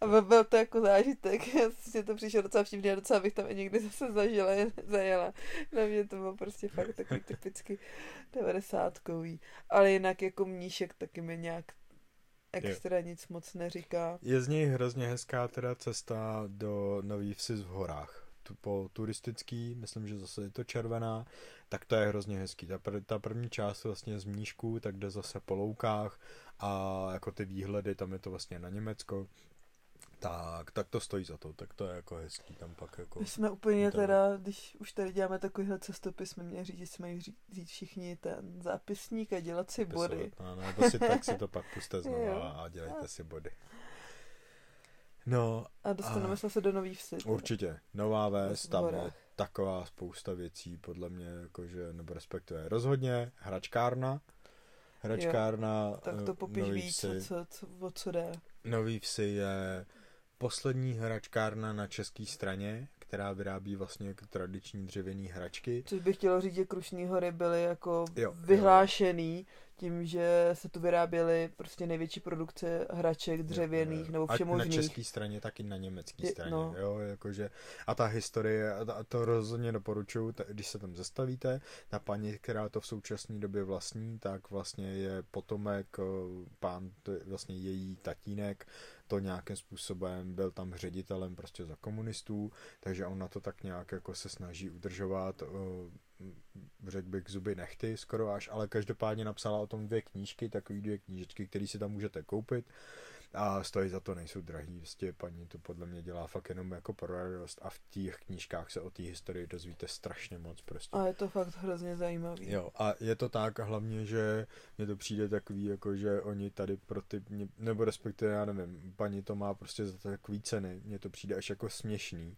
A byl, byl to jako zážitek, já si to přišlo docela vtipně, docela bych tam i někdy zase zažila, zajela. Na mě to bylo prostě fakt takový typicky devadesátkový. Ale jinak jako mníšek taky mi nějak extra jo. nic moc neříká. Je z něj hrozně hezká teda cesta do Nový Vsi v horách. Tu, po turistický, myslím, že zase je to červená, tak to je hrozně hezký. Ta, pr- ta první část vlastně z Mníšku, tak jde zase po loukách a jako ty výhledy, tam je to vlastně na Německo, tak, tak to stojí za to, tak to je jako hezký tam pak jako... My jsme úplně to- teda, když už tady děláme takovýhle cestopis, jsme měli říct, že jsme mají říct, všichni ten zápisník a dělat si body. Pisovat, No, nebo si tak si to pak puste Jo. znovu a, a dělejte si body. No, A dostaneme A- se do nový vsi. určitě. Nová ves, tam je taková spousta věcí, podle mě, jakože, nebo respektive rozhodně, hračkárna, hračkárna, Tak eh, to popiš Nový víc, co, co, o co jde. Nový vsi je poslední hračkárna na české straně, která vyrábí vlastně jako tradiční dřevěný hračky. Což bych chtěla říct, že Krušní hory byly jako Jo, jo. vyhlášený tím, že se tu vyráběly prostě největší produkce hraček dřevěných nebo Ať na všemožných. české straně, tak i na německé straně. no. Jo, jakože, a ta historie, a to rozhodně doporučuju, když se tam zastavíte, ta paní, která to v současné době vlastní, tak vlastně je potomek, eh, pán, to je vlastně její tatínek, to nějakým způsobem byl tam ředitelem prostě za komunistů, takže on na to tak nějak jako se snaží udržovat, eh, řekl bych zuby nechty skoro až, ale každopádně napsala o tom dvě knížky, takové dvě knížečky, které si tam můžete koupit. A stojí za to, nejsou drahý, vlastně paní to podle mě dělá fakt jenom jako pro radost a v těch knížkách se o té historii dozvíte strašně moc prostě. A je to fakt hrozně zajímavý. Jo, a je to tak hlavně, že mně to přijde takový, jako že oni tady pro ty, nebo respektive, já nevím, paní to má prostě za takový ceny, mně to přijde až jako směšný,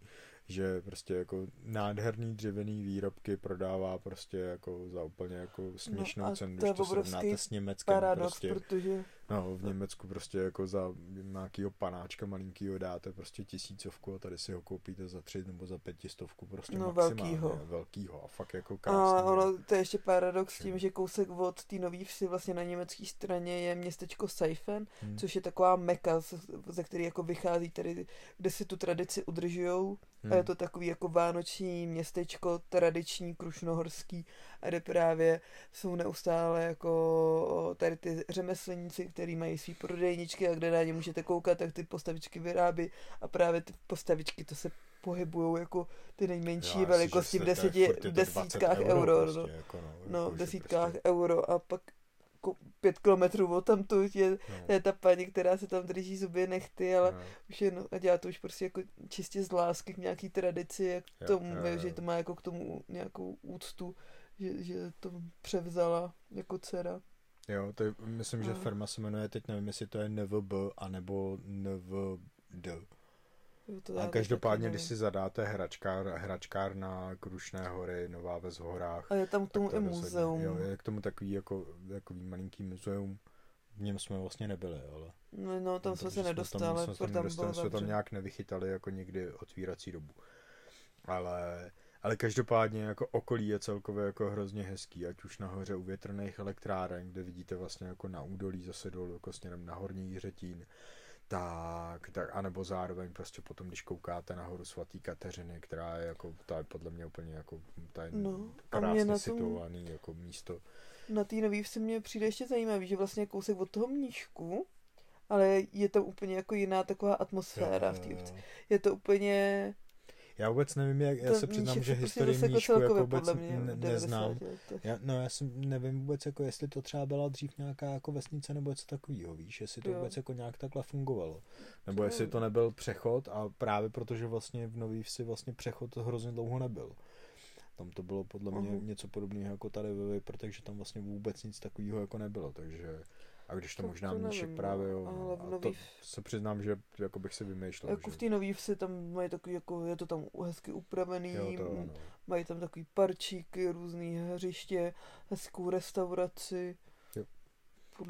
že prostě jako nádherný dřevěný výrobky prodává prostě jako za úplně jako směšnou no cenu, když to srovnáte s Německem. Paradox, prostě, protože... No, v Německu prostě jako za nějakýho panáčka malinkýho dáte prostě tisícovku a tady si ho koupíte za tři nebo za pětistovku prostě no, velkýho. velkýho a fakt jako krásný. A ono, to je ještě paradox s tím, že kousek od té nový vsi vlastně na německé straně je městečko Seifen, hmm. což je taková meka, ze který jako vychází tady, kde si tu tradici udržujou Hmm. A je to takový jako vánoční městečko, tradiční, krušnohorský, kde právě jsou neustále jako tady ty řemeslníci, kteří mají svý prodejničky a kde na ně můžete koukat, tak ty postavičky vyrábí a právě ty postavičky to se pohybují jako ty nejmenší Já, velikosti v, deseti, v desítkách euro. euro prostě, no, jako no, no v desítkách prostě. euro a pak jako pět kilometrů od tam tu je, no. je ta paní, která se tam drží zuby nechty, ale no. už je, no, a dělá to už prostě jako čistě z lásky k nějaký tradici, jak k tomu, jo, jo, že to má jako k tomu nějakou úctu, že, že to převzala jako dcera. Jo, to je, myslím, že firma se jmenuje, teď nevím, jestli to je NVB, anebo NVD. To a každopádně, když si zadáte hračkár, hračkár na Krušné hory, Nová Ves v horách. A je tam k tomu i muzeum. Jo, je k tomu takový jako, takový malinký muzeum. V něm jsme vlastně nebyli, ale... No, no tam jsme se nedostali, jsme tam, jsme tam, nedostali, jsme tam nějak nevychytali jako někdy otvírací dobu. Ale, ale každopádně jako okolí je celkově jako hrozně hezký, ať už nahoře u větrných elektráren, kde vidíte vlastně jako na údolí zase dolů jako směrem na Horní Jiřetín tak, tak, anebo zároveň prostě potom, když koukáte nahoru svatý Kateřiny, která je jako, ta je podle mě úplně jako, ta je no, krásně na situovaný tom, jako místo. Na té nový vsi mě přijde ještě zajímavý, že vlastně kousek od toho mnížku, ale je tam úplně jako jiná taková atmosféra jo, v té Je to úplně já vůbec nevím, jak, já se přiznám, že historii Mníšku jako vůbec ne, neznám. Já, no já si nevím vůbec, jako jestli to třeba byla dřív nějaká jako vesnice nebo něco takového, víš, jestli to jo. vůbec jako nějak takhle fungovalo. Nebo to jestli to nebyl přechod a právě protože vlastně v Nový Vsi vlastně přechod hrozně dlouho nebyl. Tam to bylo podle mě uh-huh. něco podobného jako tady ve protože tam vlastně vůbec nic takového jako nebylo, takže a když to, to možná to mníšek nevím, právě, jo, ale v nový... to se přiznám, že jako bych si vymýšlel. Jako že... v té nový vsi tam mají takový, jako je to tam hezky upravený, jo, to, no. mají tam takový parčíky, různý hřiště, hezkou restauraci. Jo.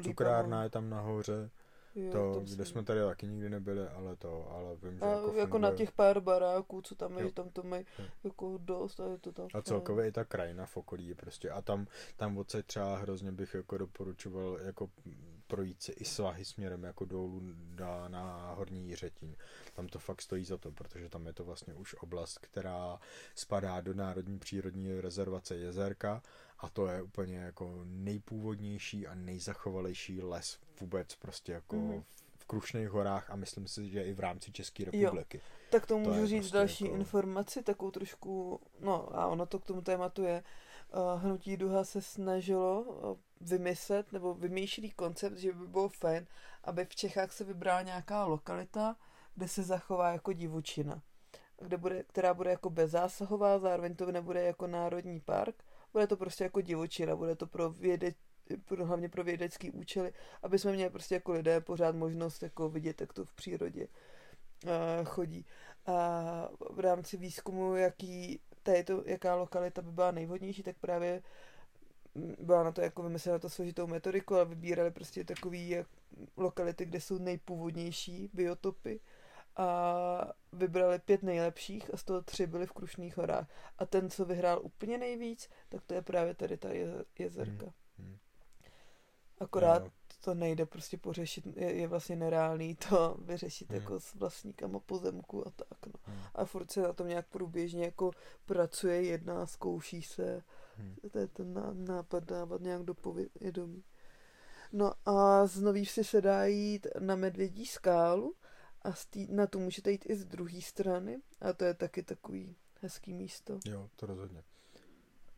Cukrárna je tam nahoře. Jo, to, kde jsme tady taky nikdy nebyli, ale to, ale vím, že a jako, jako na těch pár baráků, co tam je, tam to mají jako dost a je to tam. A celkově i ta krajina v okolí prostě. A tam, tam odsaď třeba hrozně bych jako doporučoval jako projít si i svahy směrem jako dolů na, na Horní Jiřetín. Tam to fakt stojí za to, protože tam je to vlastně už oblast, která spadá do Národní přírodní rezervace Jezerka a to je úplně jako nejpůvodnější a nejzachovalejší les vůbec prostě jako mm. v Krušných horách a myslím si, že i v rámci České republiky. Jo. Tak to můžu to říct prostě další jako... informaci, takovou trošku, no a ono to k tomu tématu je, uh, Hnutí Duha se snažilo uh, vymyslet nebo vymýšlí koncept, že by bylo fajn, aby v Čechách se vybrala nějaká lokalita, kde se zachová jako divočina, kde bude, která bude jako bezzásahová, zároveň to nebude jako národní park, bude to prostě jako divočina, bude to pro věde, pro, hlavně pro vědecký účely, aby jsme měli prostě jako lidé pořád možnost jako vidět, jak to v přírodě uh, chodí. A v rámci výzkumu, jaký, tady to, jaká lokalita by byla nejvhodnější, tak právě byla na to jako vymyslena to složitou metodiku, ale vybírali prostě takový jak, lokality, kde jsou nejpůvodnější biotopy a vybrali pět nejlepších a z toho tři byly v Krušných horách. A ten, co vyhrál úplně nejvíc, tak to je právě tady ta jezerka. Hmm. Hmm. Akorát no. to nejde prostě pořešit, je, je vlastně nereálný to vyřešit hmm. jako s vlastníkama pozemku a tak. No. Hmm. A furt se na tom nějak průběžně jako pracuje, jedná, zkouší se. Hmm. To je ten nápad dávat nějak do povědomí. No a z nový vsi se dá jít na Medvědí skálu, a tý, na to můžete jít i z druhé strany a to je taky takový hezký místo. Jo, to rozhodně.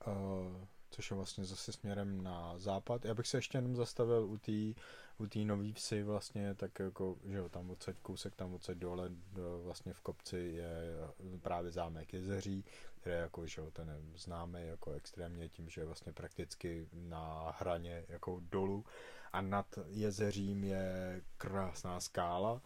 Uh, což je vlastně zase směrem na západ. Já bych se ještě jenom zastavil u té u té nový vsi vlastně, tak jako, že jo, tam odsaď kousek, tam odsaď dole, do, vlastně v kopci je právě zámek Jezeří, který je jako, že jo, ten známý jako extrémně tím, že je vlastně prakticky na hraně jako dolů a nad jezeřím je krásná skála,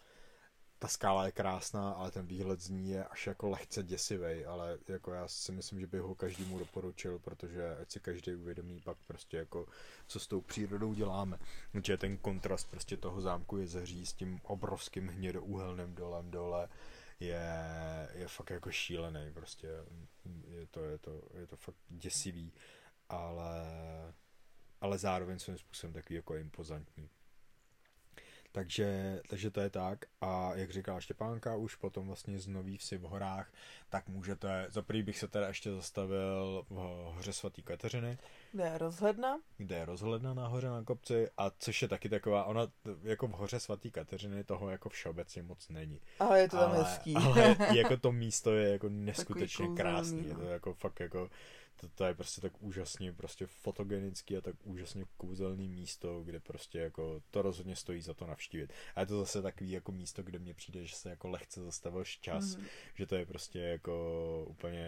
ta skála je krásná, ale ten výhled z ní je až jako lehce děsivý, ale jako já si myslím, že bych ho každému doporučil, protože ať si každý uvědomí pak prostě jako, co s tou přírodou děláme. Že ten kontrast prostě toho zámku je zahří s tím obrovským hnědoúhelným dolem dole je, je fakt jako šílený, prostě je to, je to, je to fakt děsivý, ale, ale zároveň svým způsobem takový jako impozantní. Takže, takže to je tak. A jak říkala Štěpánka, už potom vlastně z Nový vsi v horách, tak můžete, za prvý bych se teda ještě zastavil v hoře svatý Kateřiny. Kde je rozhledna? Kde je rozhledna nahoře na kopci a což je taky taková, ona jako v hoře svatý Kateřiny toho jako všeobecně moc není. Ale je to tam ale, hezký. ale jako to místo je jako neskutečně krásný. Je to no. jako fakt jako to, to je prostě tak úžasně prostě fotogenický a tak úžasně kouzelný místo, kde prostě jako to rozhodně stojí za to navštívit. A je to zase takový jako místo, kde mně přijde, že se jako lehce zastavil čas, mm. že to je prostě jako úplně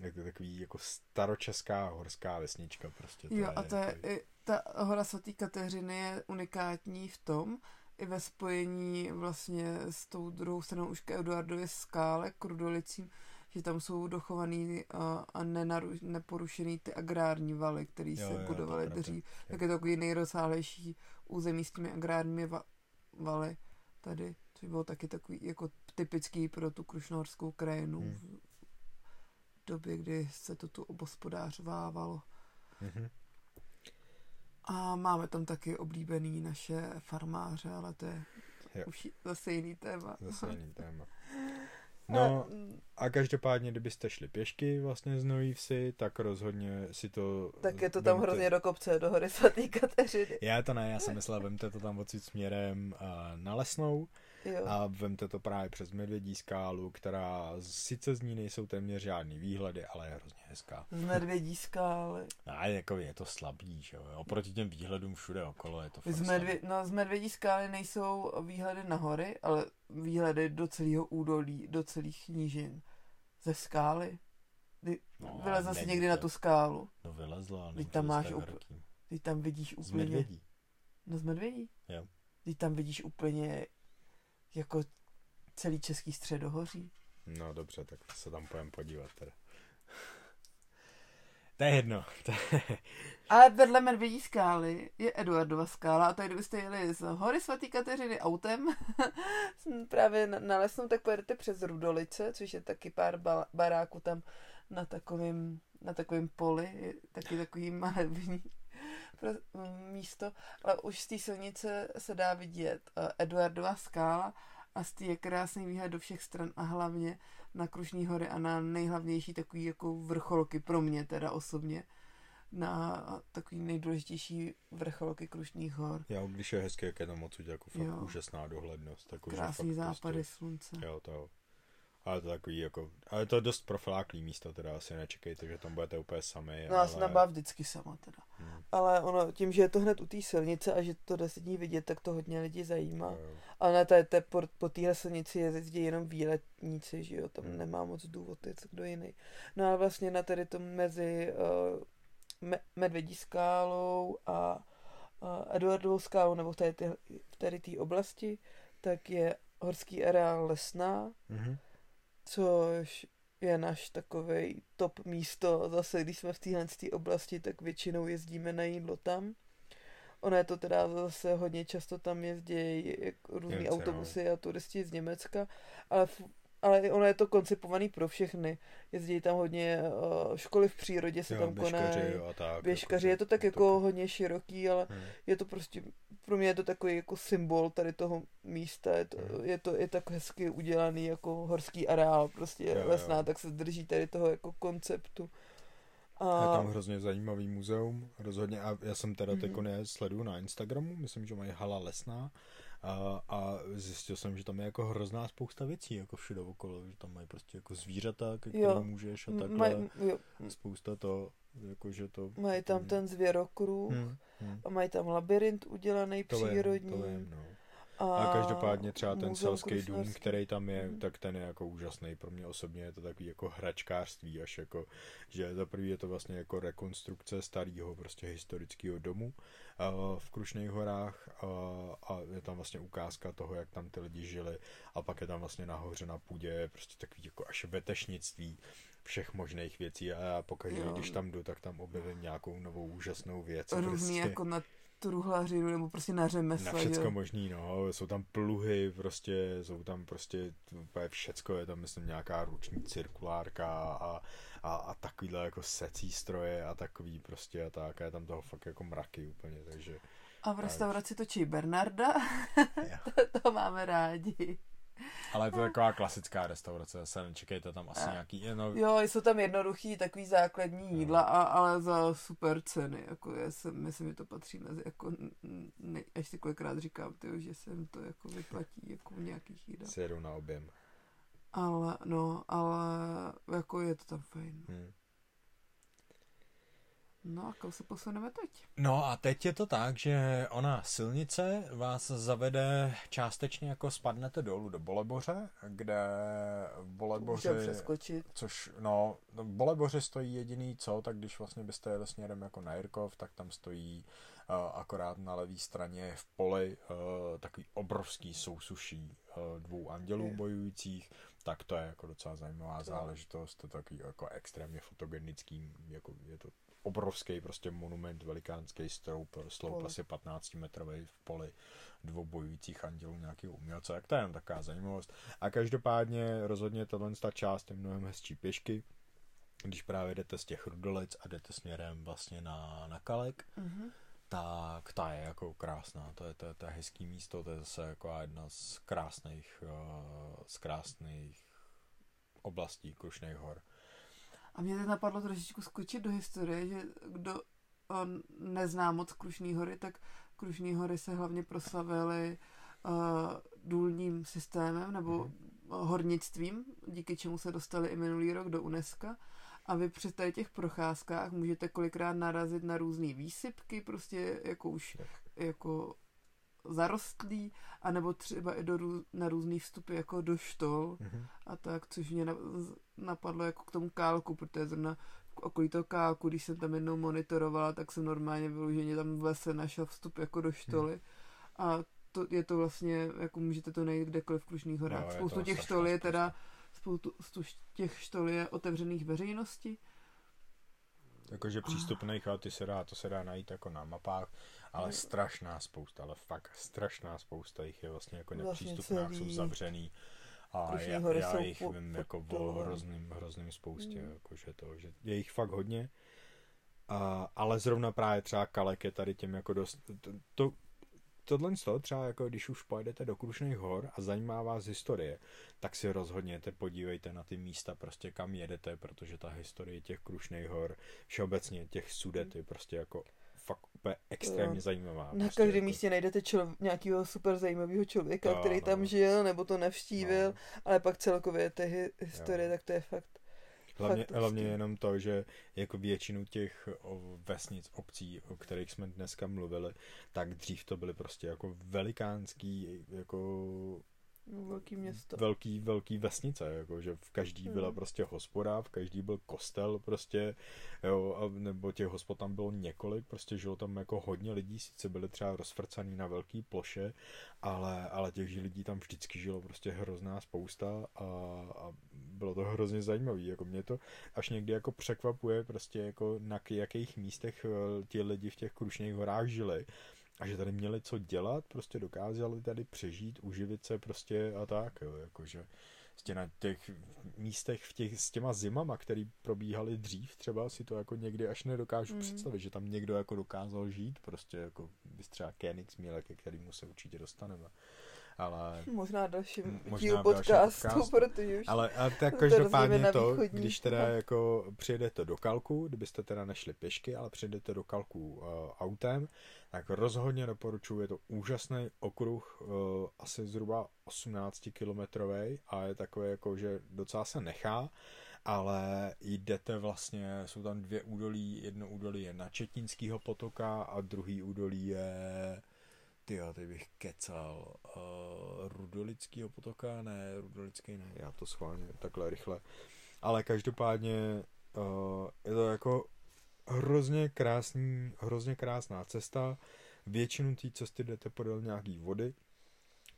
jako takový jako staročeská horská vesnička prostě. To jo, je, a to je, je, ta hora svatý Kateřiny je unikátní v tom, i ve spojení vlastně s tou druhou stranou už k Eduardově skále, k Rudolicím, že tam jsou dochovaný a, a nenaru, neporušený ty agrární valy, které se jo, budovaly dřív. Tak je to takový nejrozsáhlejší území s těmi agrárními va, valy tady, což bylo taky takový jako typický pro tu krušnohorskou krajinu hmm. v době, kdy se to tu obospodářovávalo. Hmm. A máme tam taky oblíbený naše farmáře, ale to je jo. už zase jiný téma. Zase jiný téma. No a každopádně, kdybyste šli pěšky vlastně z Nový Vsi, tak rozhodně si to... Tak je to tam vemte... hrozně do kopce, do hory svatý Kateřiny. Já to ne, já jsem myslel, vemte to tam odsud směrem uh, na Lesnou Jo. A vemte to právě přes Medvědí skálu, která sice z ní nejsou téměř žádný výhledy, ale je hrozně hezká. Z Medvědí skály. A jako je to slabý, že jo. Oproti těm výhledům všude okolo je to z, Medvě- no, z Medvědí skály nejsou výhledy na hory, ale výhledy do celého údolí, do celých nížin. Ze skály. Ty no, vylezl jsi někdy to... na tu skálu. No vylezla, ale tam máš up... Teď tam vidíš úplně... Z Medvědí. No z Medvědí? Jo. Teď tam vidíš úplně jako celý český středohoří. No dobře, tak se tam pojem podívat teda. To je jedno. Ale vedle Medvědí skály je Eduardova skála a tady kdybyste jeli z hory svatý Kateřiny autem právě na, na lesnou, tak pojedete přes Rudolice, což je taky pár baráků tam na takovém na takovém poli, taky takový malební místo, ale už z té silnice se dá vidět uh, Eduardova skála a z té je krásný výhled do všech stran a hlavně na Krušní hory a na nejhlavnější takový jako vrcholky pro mě teda osobně na takový nejdůležitější vrcholky Krušních hor. Jo, když je hezké, jak je tam odsud jako fakt jo. úžasná dohlednost. Jako, Krásný západy prostě, slunce. Jo, to ale to takový jako, ale to je dost profláklý místo, teda asi nečekejte, že tam budete úplně sami. No, ale... já jsem vždycky sama teda. Hmm. Ale ono, tím, že je to hned u té silnice a že to deset dní vidět, tak to hodně lidí zajímá. No, ale na té, té, po, po téhle silnici jezdí jenom výletníci, že jo, tam hmm. nemá moc důvod jít kdo jiný. No ale vlastně na tady to mezi uh, me, Medvědí skálou a uh, Eduardovou skálou, nebo v tady, ty, v tady té oblasti, tak je horský areál Lesná, hmm což je náš takový top místo. Zase, když jsme v téhle oblasti, tak většinou jezdíme na jídlo tam. Ono je to teda zase hodně často tam jezdí různý no. autobusy a turisti z Německa, ale ale ono je to koncipovaný pro všechny. Jezdí tam hodně uh, školy v přírodě se jo, tam konají. Běžkaři, jako, je to tak jako to... hodně široký, ale hmm. je to prostě, pro mě je to takový jako symbol tady toho místa. Je to, hmm. je to je tak hezky udělaný jako horský areál, prostě jo, lesná, jo. tak se drží tady toho jako konceptu. A... Je tam hrozně zajímavý muzeum, rozhodně. A já jsem teda mm-hmm. teď sleduju na Instagramu, myslím, že mají hala lesná A, a zjistil jsem, že tam je jako hrozná spousta věcí, jako všude okolo, že tam mají prostě jako zvířata, ke kterým Jo. můžeš a takhle. Maj, jo, Spousta to, jakože to... mají tam ten zvěrokruh Hmm, hmm. a mají tam labirint udělaný To vím, přírodní. to vím, no. A, každopádně třeba ten selský dům, který tam je, Mhm. tak ten je jako úžasný. Pro mě osobně je to takový jako hračkářství, až jako, že za prvý je to vlastně jako rekonstrukce starého prostě historického domu uh, v Krušných horách uh, a je tam vlastně ukázka toho, jak tam ty lidi žili a pak je tam vlastně nahoře na půdě prostě takový jako až vetešnictví všech možných věcí a já pokaždé, když tam jdu, tak tam objevím nějakou novou úžasnou věc. Různý prostě. jako na truhlařinu nebo prostě na řemesla. Na všecko jo. možný, no. Jsou tam pluhy, prostě, jsou tam prostě úplně všecko, je tam, myslím, nějaká ruční cirkulárka a, a, a takovýhle jako secí stroje a takový prostě a tak. A je tam toho fakt jako mraky úplně, takže... A v restauraci točí Bernarda, to, to máme rádi. Ale je to taková klasická restaurace, zase nečekejte tam asi A- nějaký, no, Jo, jsou tam jednoduchý takový základní jídla, a, ale za super ceny. Jako já jsem, myslím, že to patří mezi, jako, ne, až si kolikrát říkám, tyjo, že se jim to jako vyplatí jako v nějakých jídlech. si jedou na objem. Ale, no, ale jako je to tam fajn. Hmm. No a kam se posuneme teď? No a teď je to tak, že ona silnice vás zavede částečně jako spadnete dolů do Boleboře, kde v Boleboři... Můžeme přeskočit. Což, no, no, Boleboři stojí jediný co, tak když vlastně byste jeli směrem jako na Jirkov, tak tam stojí uh, akorát na levé straně v poli uh, takový obrovský sousuší uh, dvou andělů Je. bojujících, tak to je jako docela zajímavá To- záležitost, to je takový jako extrémně fotogenický, jako je to obrovský prostě monument, velikánský stroup, sloup asi 15 metrový v poli dvou bojujících andělů nějakého umělce, tak to je jen taková zajímavost. A každopádně rozhodně tahle ta část je mnohem hezčí pěšky, když právě jdete z těch Rudolic a jdete směrem vlastně na, na Kalek, Mhm. tak ta je jako krásná, to je, to, je, to je hezký místo, to je zase jako jedna z krásných, uh, z krásných oblastí Krušných hor. A mě teď napadlo trošičku skočit do historie, že kdo on nezná moc Krušný hory, tak Krušný hory se hlavně proslavily uh, důlním systémem nebo Mhm. hornictvím, díky čemu se dostali i minulý rok do UNESCO. A vy při tady těch procházkách můžete kolikrát narazit na různé výsypky, prostě jako už jako zarostlý, anebo třeba i do, na různý vstupy jako do štol Mhm. a tak, což mě napadlo jako k tomu kálku, protože zrovna okolí toho kálku, když jsem tam jednou monitorovala, tak jsem normálně vyloženě tam v lese našel vstup jako do štoly a to, je to vlastně, jako můžete to najít kdekoliv v Krušných horách. Je spoustu těch štol je teda, spoustu, těch štol je otevřených veřejnosti. Jakože přístupných, ale ty se dá, to se dá najít jako na mapách, ale strašná spousta, ale fakt strašná spousta jich je vlastně jako Vlastně nepřístupná, jsou zavřený. A já, já jich po- vím jako o podpolovaný. hrozným, hrozným spoustě, Mm. jakože to, že je jich fakt hodně. A, ale zrovna právě třeba Kalek je tady tím jako dost, to, to tohle z toho třeba jako když už pojedete do Krušných hor a zajímá vás historie, tak si rozhodněte, podívejte na ty místa prostě kam jedete, protože ta historie těch Krušných hor, všeobecně těch sudet je prostě jako fakt úplně extrémně Jo. zajímavá. Na prostě každém jako, místě najdete člo- nějakého super zajímavého člověka, No, který no, tam žil nebo to navštívil, No. ale pak celkově té hi- historie, Jo. tak to je fakt. Hlavně, fakt hlavně jenom to, že jako většinu těch vesnic, obcí, o kterých jsme dneska mluvili, tak dřív to byly prostě jako velikánský, jako velký město. velký, velký vesnice, jako, že v každý byla Mhm. prostě hospoda, v každý byl kostel prostě, jo, a, nebo těch hospod tam bylo několik, prostě žilo tam jako hodně lidí, sice byly třeba rozfrcaný na velký ploše, ale, ale těch lidí tam vždycky žilo prostě hrozná spousta a, a bylo to hrozně zajímavý, jako mě to až někdy jako překvapuje prostě jako na jakých místech eh, ti lidi v těch Krušných horách žili, a že tady měli co dělat, prostě dokázali tady přežít, uživit se prostě a tak, jo, jakože prostě na těch místech v těch, s těma zimama, který probíhaly dřív, třeba si to jako někdy až nedokážu Mm. představit, že tam někdo jako dokázal žít, prostě jako bys třeba Kenix měl, ke kterému se určitě dostaneme. Ale... Možná dalším Možná podcastu, podcastu. protože už... Ale a tak každopádně to, když teda jako přijedete do Kalku, kdybyste teda nešli pěšky, ale přijedete do Kalku uh, autem, tak rozhodně doporučuji, je to úžasný okruh, uh, asi zhruba 18 kilometrový a je takový jako, že docela se nechá, ale jdete vlastně, jsou tam dvě údolí, jedno údolí je na Četínského potoka a druhý údolí je ty jo, teď bych kecal. Uh, Rudolickýho potoka? Ne, Rudolický ne, já to schválně takhle rychle. Ale každopádně uh, je to jako hrozně krásný, hrozně krásná cesta. Většinu té cesty jdete podél nějaký vody,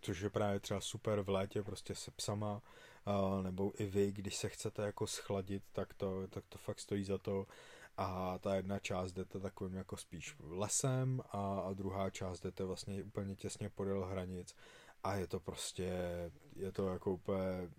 což je právě třeba super v létě prostě se psama, uh, nebo i vy, když se chcete jako schladit, tak to, tak to fakt stojí za to. A ta jedna část jdete takovým jako spíš lesem a, a druhá část jdete vlastně úplně těsně podél hranic a je to prostě, je to jako úplně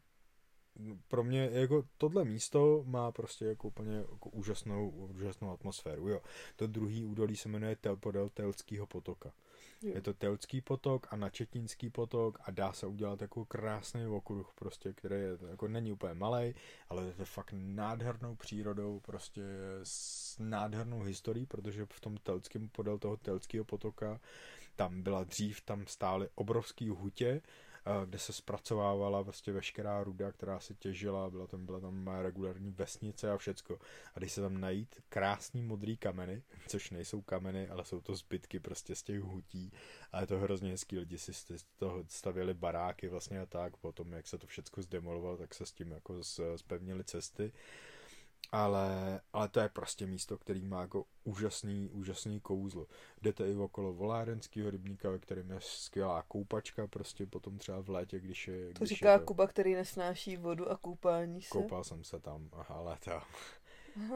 pro mě jako tohle místo má prostě jako úplně jako úžasnou, úžasnou atmosféru, jo. To druhý údolí se jmenuje Tel podél Telského potoka. Jo. Je to Telský potok a Načetínský potok a dá se udělat jako krásný okruh prostě, který je, jako není úplně malý, ale je to fakt nádhernou přírodou, prostě s nádhernou historií, protože v tom Telském podél toho Telského potoka tam byla dřív, tam stály obrovský hutě, kde se zpracovávala prostě veškerá ruda, která se těžila, byla tam, byla tam regulární vesnice a všecko. A když se tam najít krásný modrý kameny, což nejsou kameny, ale jsou to zbytky prostě z těch hutí a je to hrozně hezký, lidi si z toho stavěli baráky vlastně a tak, potom jak se to všecko zdemolovalo, tak se s tím jako zpevnili cesty. Ale, ale to je prostě místo, který má jako úžasný, úžasný kouzlo. Jdete i okolo Volárenského rybníka, ve kterém je skvělá koupačka, prostě potom třeba v létě, když je... To když říká je to, Kuba, který nesnáší vodu a koupání se. Koupal jsem se tam. Aha,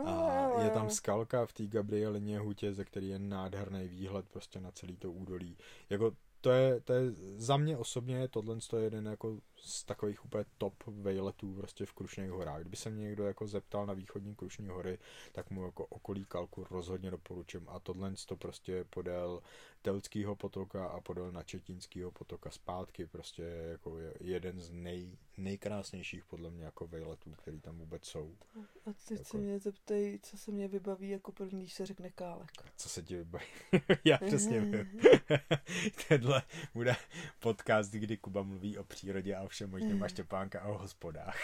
A je tam skalka v té Gabrielině hutě, ze který je nádherný výhled prostě na celý to údolí. Jako to je, to je za mě osobně tohle je jeden jako z takových úplně top vejletů prostě v Krušných horách. Kdyby se mě někdo jako zeptal na východní Krušní hory, tak mu jako okolí Kalku rozhodně doporučím a tohle to prostě podél Telského potoka a podél Načetínského potoka zpátky prostě je jako je jeden z nej, nejkrásnějších podle mě jako vejletů, který tam vůbec jsou. A teď Jako- se mě zeptej, co se mě vybaví jako první, když se řekne kálek. Co se ti vybaví? Já přesně vím. Tenhle bude podcast, kdy Kuba mluví o přírodě a všem možném a Štěpánka a o hospodách.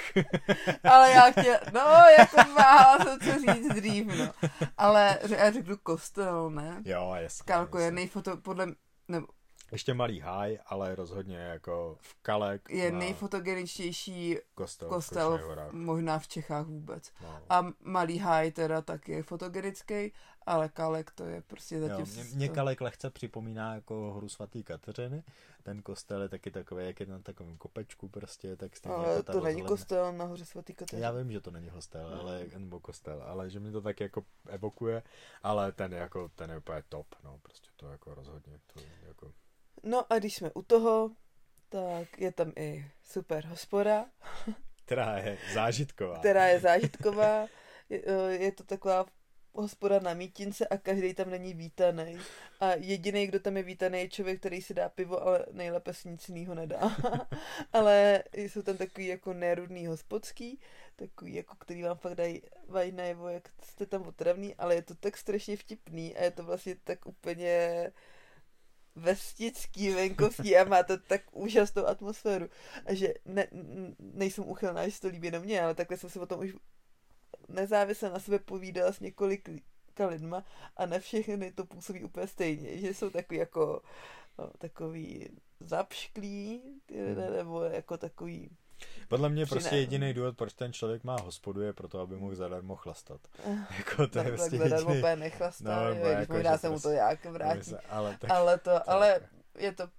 Ale já chtěla, no, jako váhala jsem co říct dřív, no. Ale já řeknu kostel, ne? Jo, jasně. Kálko je nejfoto, podle, nebo Ještě malý háj, ale rozhodně jako v Kalek je nejfotogeničtější kostel, kostel v možná v Čechách vůbec. No. A malý háj teda taky je fotogenický, ale kalek to je prostě Jo, zatím... mě, mě Kalek lehce připomíná jako horu svatý Kateřiny. Ten kostel je taky takový, jak je na takovém kopečku prostě, tak stejně ale jako ta to není rozhledna. kostel nahoře svatý Kateřiny. Já vím, že to není hostel, No. ale, nebo kostel, ale že mi to tak jako evokuje, ale ten je jako, ten je úplně top, no, prostě to jako rozhodně, to jako, No a když jsme u toho, tak je tam i super hospoda, která je zážitková. která je zážitková. Je, eh, je to taková hospoda na mítince a každý tam není vítaný. A jediný, kdo tam je vítaný, je člověk, který si dá pivo, ale nejlépe si nic jiného nedá. ale jsou tam takový jako nerudný hospodský, takový jako, který vám fakt dají vají najevo, jak jste tam otravný, ale je to tak strašně vtipný a je to vlastně tak úplně vestický, venkovský a má to tak úžasnou atmosféru. A že ne, nejsem uchylná, že se to líbí jenom mě, ale takhle jsem se o tom už nezávisle na sebe povídala s několika lidma a na všechny to působí úplně stejně, že jsou takový jako no, takový zapšklý, ty lidé, nebo jako takový Podle mě prostě ne- jediný důvod, proč ten člověk má hospodu, je proto, aby mohl zadarmo chlastat. Jako to je tak, prostě jediný. úplně nechlastá, No, když jako, možná se mu to prostě- jak vrátí. Ale tak, Ale to, to ale je to,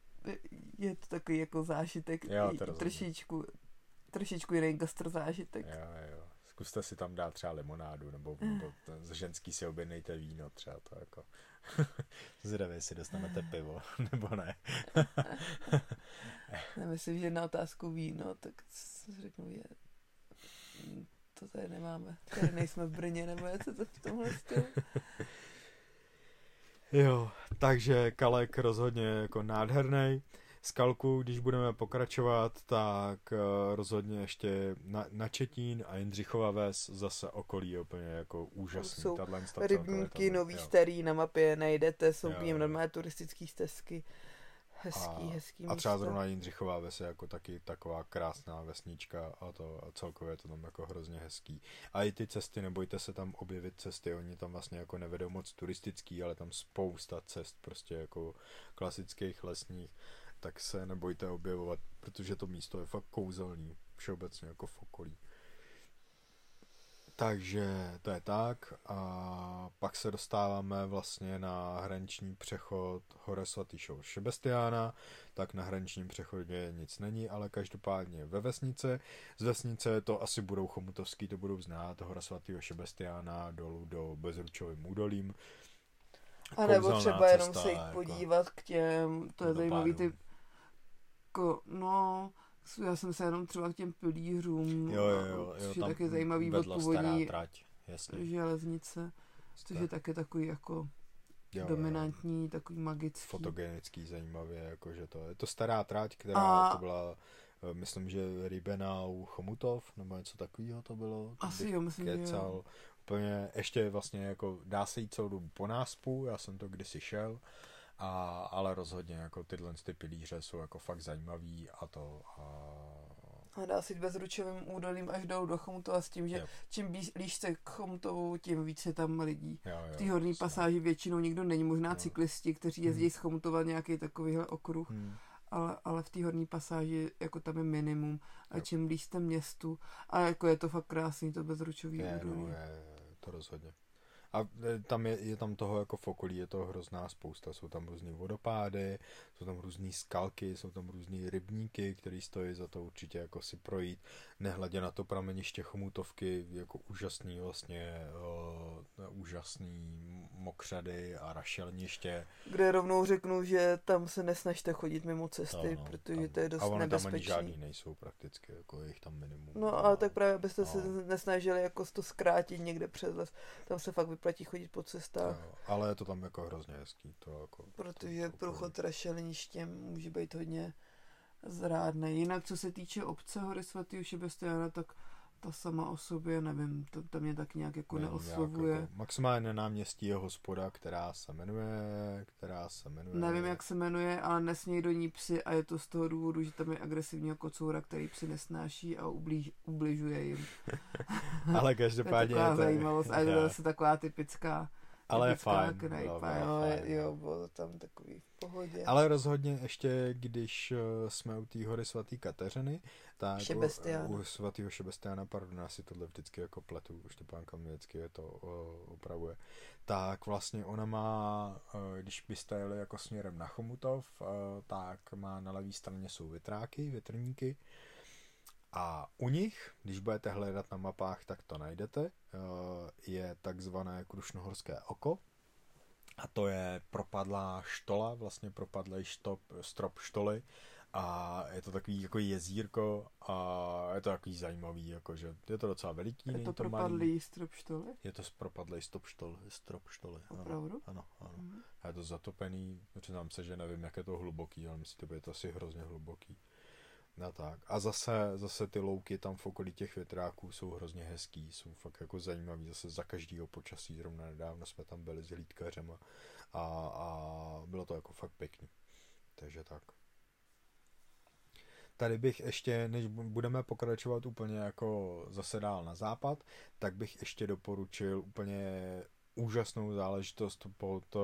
je to takový jako zážitek, Jo, to trošičku, trošičku jiný gastro zážitek. jo, jo. Zkuste si tam dát třeba limonádu, nebo, nebo ten, z ženský si objednejte víno, třeba to jako. Zvědavě, jestli dostanete pivo, nebo ne. Já myslím, že na otázku víno, tak řeknu, je, to tady nemáme. Tady nejsme v Brně, nebo je to v tomhle stylu. Jo, takže Kalek rozhodně jako nádherný. Skalku, když budeme pokračovat, tak uh, rozhodně ještě na, na Četín a Jindřichova ves zase okolí úplně jako úžasný. Jsou Tato rybníky nový, jo. starý na mapě najdete, jsou k ním normálně turistické stezky. Hezký, a, hezký A třeba zrovna Jindřichová ves je jako taky taková krásná vesnička a to a celkově je to tam jako hrozně hezký. A i ty cesty, nebojte se tam objevit cesty, oni tam vlastně jako nevedou moc turistický, ale tam spousta cest prostě jako klasických lesních, tak se nebojte objevovat, protože to místo je fakt kouzelný, všeobecně jako v okolí. Takže to je tak a pak se dostáváme vlastně na hraniční přechod Hore svatýšov Šebestiána, tak na hraničním přechodě nic není, ale každopádně ve vesnice. Z vesnice to asi budou chomutovský, to budou znát, Hora svatýho Šebestiána dolů do Bezručovým údolím. A nebo třeba cesta, jenom se jít jako podívat k těm, to je zajímavý ty, ko, no, já jsem se jenom třeba k těm pilířům, jo, jo, jo, což je taky zajímavý od původní trať, jasně. železnice, což je taky takový jako jo, dominantní, jo. takový magický. Fotogenický, zajímavě, jakože to je to stará trať, která a... to byla eh, myslím, že Ribenau Chomutov, nebo něco takového to bylo. Asi jo, myslím, kecal. že jo. Úplně ještě vlastně jako dá se jít celou dobu po náspu, já jsem to kdysi šel a, ale rozhodně jako tyhle ty pilíře jsou jako fakt zajímavý a to a... A dá si bezručovým údolím až dolů do Chomutova s tím, že jo. čím blíž se k Chomutovu, tím víc je tam lidí. Jo, jo, v té horní pasáži většinou nikdo není, možná jo. cyklisti, kteří jezdí hmm. z Chomutova nějaký takovýhle okruh. Hmm ale, ale v té horní pasáži jako tam je minimum a jo. čím blíž jste městu a jako je to fakt krásný to bezručový je, údolí. No, je, to rozhodně. A e, tam je, je tam toho jako v okolí, je to hrozná spousta. Jsou tam různý vodopády, jsou tam různé skalky, jsou tam různé rybníky, které stojí za to určitě jako si projít. Nehledě na to prameniště Chomutovky, jako úžasný vlastně, uh, úžasný mokřady a rašelniště. Kde rovnou řeknu, že tam se nesnažte chodit mimo cesty, no, no, protože tam, to je dost a nebezpečný. tam ani žádný nejsou prakticky, jako je jich tam minimum. No a tak právě abyste no. se nesnažili jako to zkrátit někde přes les. Tam se fakt vyplatí chodit po cestách. No, ale je to tam jako hrozně hezký. To jako, Protože to, průchod rašelništěm může být hodně zrádný. Jinak co se týče obce hory svatého Šebestiana, tak ta sama o sobě, nevím, to, to mě tak nějak jako Nevím, neoslovuje. Nějak jako, maximálně na náměstí je hospoda, která se jmenuje, která se jmenuje... Nevím, jak se jmenuje, ale nesmějí do ní psy a je to z toho důvodu, že tam je agresivního kocoura, který psy nesnáší a ublíž, ubližuje jim. ale každopádně to je taková zajímavost a je to zase taková typická ale je fajn. Knajpa, jo, fajn, jo, bylo tam takový v pohodě. Ale rozhodně ještě, když uh, jsme u té hory svatý Kateřiny, tak Šebestiana. u svatého Šebestiana, pardon, já si tohle vždycky jako pletu, Štěpánka mě vždycky je to uh, opravuje, tak vlastně ona má, uh, když byste jeli jako směrem na Chomutov, uh, tak má na levé straně jsou větráky, větrníky, a u nich, když budete hledat na mapách, tak to najdete, eh, je takzvané Krušnohorské oko. A to je propadlá štola, vlastně propadlý štop, strop štoly a je to takový jako jezírko a je to takový zajímavý, jakože je to docela veliký. Je to, to propadlý malý. strop štoly? Je to propadlý strop štoly, strop štoly. Opravdu? Ano, ano. ano. Mm. A je to zatopený, přiznám se, že nevím, jak je to hluboký, ale myslím, že je to asi hrozně hluboký. No tak. A zase, zase ty louky tam v okolí těch větráků jsou hrozně hezký, jsou fakt jako zajímavý, zase za každýho počasí, zrovna nedávno jsme tam byli s hlídkařem a, a bylo to jako fakt pěkný. Takže tak. Tady bych ještě, než budeme pokračovat úplně jako zase dál na západ, tak bych ještě doporučil úplně úžasnou záležitost pod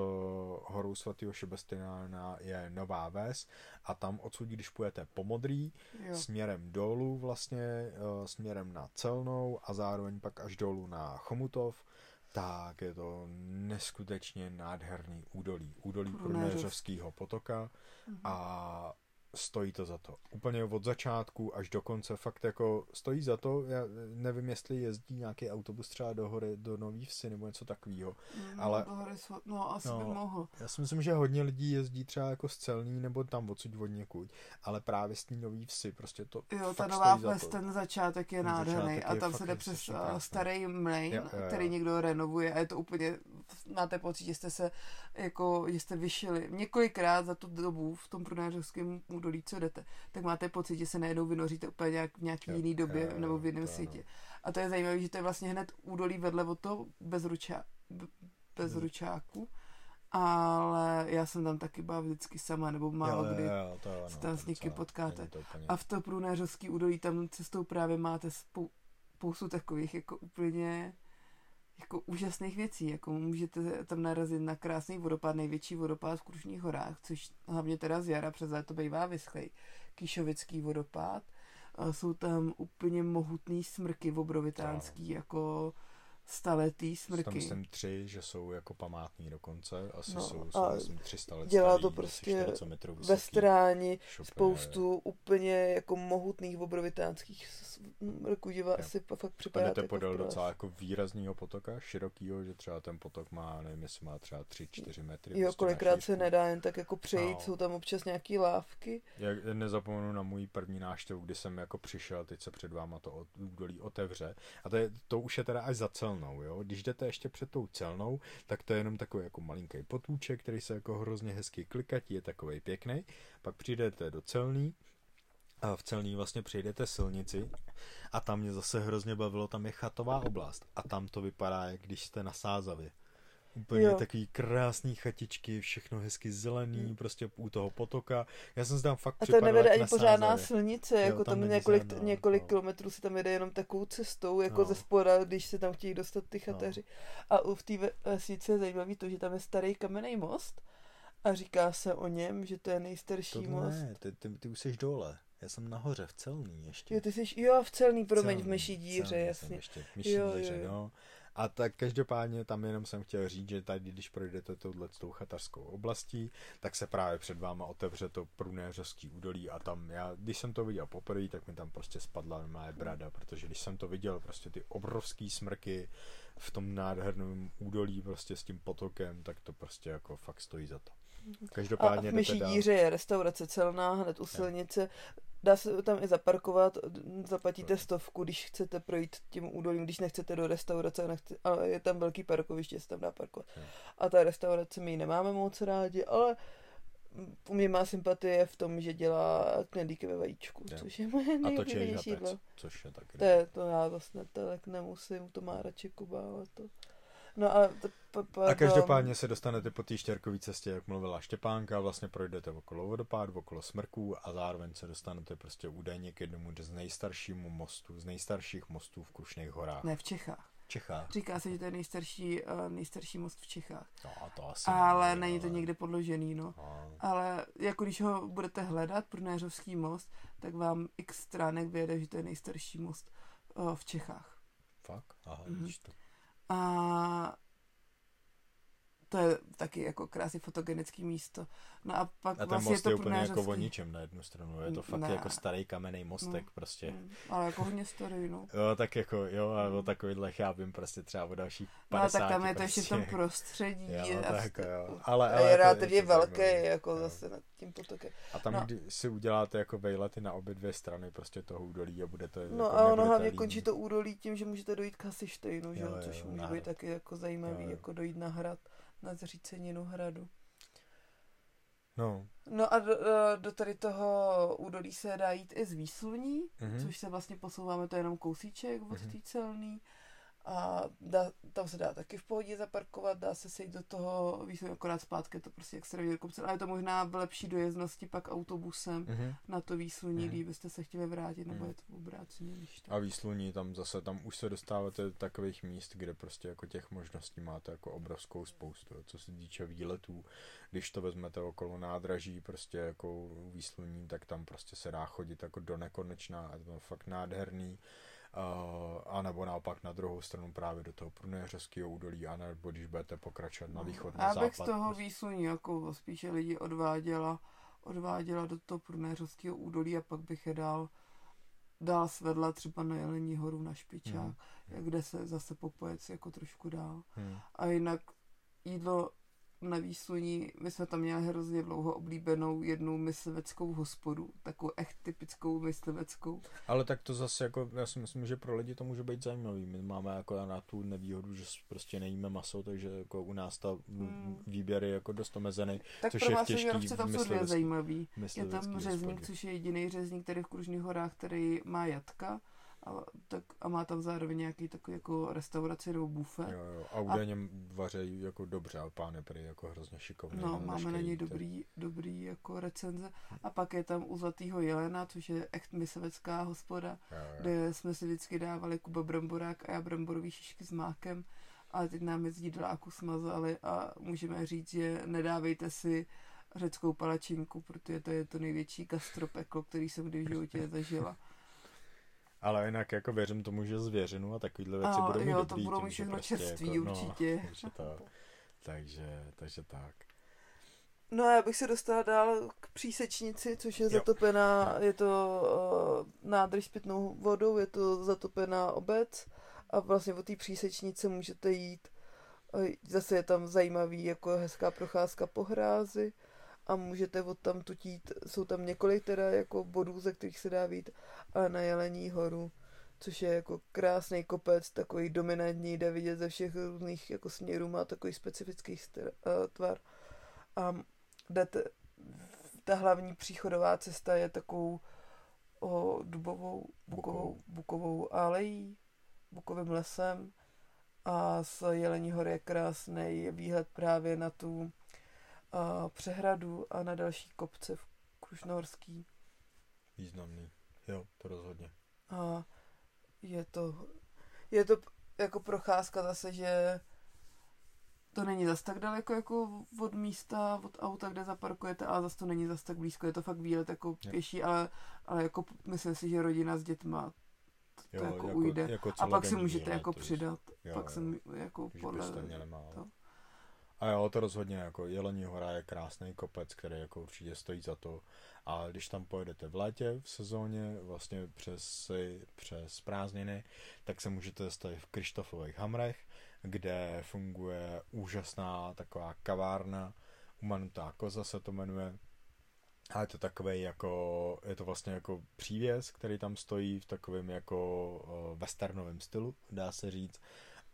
horou svatého Šebestinána je Nová Ves a tam odsud, když půjdete po Modrý, jo. směrem dolů vlastně, eh, směrem na Celnou a zároveň pak až dolů na Chomutov, tak je to neskutečně nádherný údolí. Údolí Průměřovského potoka mhm. a stojí to za to. Úplně od začátku až do konce fakt jako stojí za to. Já nevím, jestli jezdí nějaký autobus třeba do hory, do Nový Vsi nebo něco takového. Mm, ale... Do hory, no asi no, by mohl. Já si myslím, že hodně lidí jezdí třeba jako z Celní nebo tam odsud od někud, ale právě z té Nový Vsi prostě to Jo, ta Nová Ves, ten začátek je nádherný začátek a tam se jde přes eh, starý mlejn, který někdo renovuje a je to úplně, máte pocit, že jste se jako, jste vyšili několikrát za tu dobu v tom prunářovském údolí, co jdete, tak máte pocit, že se najednou vynoříte úplně nějak v nějaký Jo, jiný době jo, nebo v jiném to ano. světě. A to je zajímavé, že to je vlastně hned údolí vedle od toho bezruča, bezručáku. Ale já jsem tam taky byla vždycky sama, nebo málo jo, kdy. jo, jo, to ano, se tam s někým potkáte. To úplně... A v to průnéřovský údolí tam cestou právě máte spou- spoustu takových jako úplně jako úžasných věcí, jako můžete tam narazit na krásný vodopád, největší vodopád v Krušných horách, což hlavně teda z jara přes léto bývá vyschlej. Kýšovický vodopád. A jsou tam úplně mohutný smrky obrovitánský, jako staletý Jsou tam, smrky. myslím, tři, že jsou jako památní dokonce. Asi No, jsou, jsou myslím, 300 let dělá to asi prostě 40 metrů Ve stráni Šup, spoustu úplně jako mohutných obrovitánských smrků, že vás Jo. si fakt připadá jdete jako podél docela jako výrazného potoka, širokýho, že třeba ten potok má, nevím, jestli má třeba 3-4 metry. Jo, prostě kolikrát se nedá jen tak jako přejít, No. jsou tam občas nějaký lávky. Já nezapomenu na můj první návštěvu, kdy jsem jako přišel, teď se před váma to údolí otevře. A to, je, to už je teda až za celnou, jo. Když jdete ještě před tou celnou, tak to je jenom takový jako malinký potůček, který se jako hrozně hezky klikatí, je takový pěkný. Pak přijdete do celný, a v celný vlastně přejdete silnici a tam mě zase hrozně bavilo, tam je chatová oblast a tam to vypadá, jak když jste na Sázavě. Úplně Jo. takový krásný chatičky, všechno hezky zelený, Hmm. prostě u toho potoka. Já jsem se tam fakt A to připadal nevede ani pořádná silnice, Jo, jako tam tam několik, žádná, několik no. kilometrů se tam jede jenom takovou cestou, jako No. ze spoda, když se tam chtějí dostat ty chateři. A u- v té ve- vesnici je zajímavý to, že tam je starý kamenný most a říká se o něm, že to je nejstarší To most. ne, ty, ty, ty už jsi dole. Já jsem nahoře, v celný ještě. Jo, ty jsi, jo, v celný, promiň, v Celný, myší díře, celný jsem jasně. Ještě, v myší Jo, díře, jo, jo. no. A tak každopádně tam jenom jsem chtěl říct, že tady, když projdete touhle tou chatarskou oblastí, tak se právě před váma otevře to průnéřovský údolí a tam já, když jsem to viděl poprvé, tak mi tam prostě spadla normálně brada, protože když jsem to viděl, prostě ty obrovský smrky v tom nádherném údolí prostě s tím potokem, tak to prostě jako fakt stojí za to. A Každopádně v jdete myší díře je restaurace celná, hned u silnice. Dá se tam i zaparkovat, zaplatíte stovku, když chcete projít tím údolím, když nechcete do restaurace, nechce, ale je tam velký parkoviště, se tam dá parkovat. A ta restaurace my ji nemáme moc rádi, ale u mě má sympatie v tom, že dělá knedlíky ve vajíčku, Jo. což je moje A nejoblíbenější jídlo. což je taky To, je, to já vlastně tak nemusím, to má radši Kuba, ale to... No a, to, pa, pa, A každopádně se dostanete po té štěrkové cestě, jak mluvila Štěpánka, vlastně projdete okolo vodopádu, okolo smrků a zároveň se dostanete prostě údajně k jednomu z nejstaršímu mostu, z nejstarších mostů v Krušných horách. Ne, v Čechách. V Čechách. Říká se, že to je nejstarší, uh, nejstarší most v Čechách. No, a to asi Ale nevím, není to ale- někde podložený, no. No, Ale jako když ho budete hledat, Průnéřovský most, tak vám x stránek vyjede, že to je nejstarší most uh, v Čechách. fakt? Aha, Mhm. vidíš to. A to je taky jako krásně fotogenický místo. No a pak A ten vlastně most je je to úplně jako o ničem na jednu stranu. Je to fakt Ne. jako starý kamenný mostek prostě. Mm, ale jako hodně starý, no. Jo, tak jako, jo, a o takovýhle chápím prostě třeba o dalších No a 50 tak tam je to ještě v tom prostě. prostředí. Jo, a tak jo. Ale, ale je to- relativně to velký, zajímavý. jako Jo. zase nad tím potokem. A tam, No. no. když si uděláte jako vejlety na obě dvě strany prostě toho údolí a budete No jako a ono hlavně končí to údolí tím, že můžete dojít k Hasištejnu, že? Jo, což může být taky jako zajímavý, jako dojít na hrad, na zříceninu hradu. No, No a do, eh, do tady toho údolí se dá jít i z Výsluní, Mhm. což se vlastně posouváme, to je jenom kousíček od Mhm. té celný. A dá, tam se dá taky v pohodě zaparkovat, dá se sejít do toho výsluní, akorát zpátky, je to prostě extrémně kopce, ale je to možná v lepší dojezdnosti pak autobusem mhm. na to výsluní, Mhm. kdybyste se chtěli vrátit, nebo Mhm. je to obráceně, když to... A výsluní tam zase, tam už se dostáváte do takových míst, kde prostě jako těch možností máte jako obrovskou spoustu, co se týče výletů. Když to vezmete okolo nádraží, prostě jako výsluní, tak tam prostě se dá chodit jako do nekonečna a to je fakt nádherný. A nebo naopak na druhou stranu právě do toho průnéřovského údolí, a nebo když budete pokračovat na východ, na Já západ. bych z toho prostě. výsluní jako spíše lidi odváděla, odváděla do toho průnéřovského údolí a pak bych je dál, dál svedla třeba na Jelení horu na Špičák, Mhm. kde se zase popojec jako trošku dál. Hmm. A jinak jídlo na Výsluní, my jsme tam měli hrozně dlouho oblíbenou jednu mysliveckou hospodu, takovou echt typickou mysliveckou. Ale tak to zase jako, já si myslím, že pro lidi to může být zajímavý. My máme jako na tu nevýhodu, že prostě nejíme maso, takže jako u nás ta hmm. výběr je jako dost omezený. Tak což pro je vás těžký tam jsou dvě zajímavý. Je tam řezník, hospodě. což je jediný řezník tady v Kružných horách, který má jatka a, tak, a má tam zároveň nějaký takový jako restauraci nebo bufet. Jo, jo. A údajně vařejí jako dobře, a pán je prý jako hrozně šikovný. No, máme na něj dobrý, dobrý jako recenze. A pak je tam u Zlatýho jelena, což je echt mysevecká hospoda, Jo, jo. kde jsme si vždycky dávali Kuba bramborák a já bramborový šišky s mákem, ale teď nám je z jídláku smazali a můžeme říct, že nedávejte si řeckou palačinku, protože to je to největší gastropeklo, který jsem kdy v životě zažila. Ale jinak jako věřím tomu, že zvěřinu a takovýhle věci A budou mít jo, to dobrý. budou tím, mít všechno prostě čerství jako, určitě. No, takže, to, takže, takže tak. No a já bych se dostala dál k přísečnici, což je Jo. zatopená, je to uh, nádrž s pitnou vodou, je to zatopená obec a vlastně od té přísečnice můžete jít, uh, zase je tam zajímavý, jako hezká procházka po hrázi a můžete od tam tutít, jsou tam několik teda jako bodů, ze kterých se dá vít, ale na Jelení horu, což je jako krásný kopec, takový dominantní, jde vidět ze všech různých jako směrů, má takový specifický styl, uh, tvar. A jdete, ta hlavní příchodová cesta je takovou o, dubovou, bukovou, bukovou. alejí, bukovým lesem. A z Jelení hory je krásný výhled právě na tu a, přehradu a na další kopce v Krušnohorský. Významný. Jo, to rozhodně. A je to, je to jako procházka zase, že to není zas tak daleko jako od místa, od auta, kde zaparkujete, ale zase to není zas tak blízko, je to fakt výlet jako Jo. pěší, ale, ale jako myslím si, že rodina s dětma to Jo, jako, ujde. Jako A pak si můžete jako přidat, jo, pak jo. jsem jako podle byste měli málo. to. A jo, to rozhodně, jako Jelení hora je krásný kopec, který jako určitě stojí za to. A když tam pojedete v létě, v sezóně, vlastně přes, přes prázdniny, tak se můžete zastavit v Krištofových hamrech, kde funguje úžasná taková kavárna, Umanutá koza se to jmenuje. A je to takový jako, je to vlastně jako přívěs, který tam stojí v takovém jako eh, westernovém stylu, dá se říct.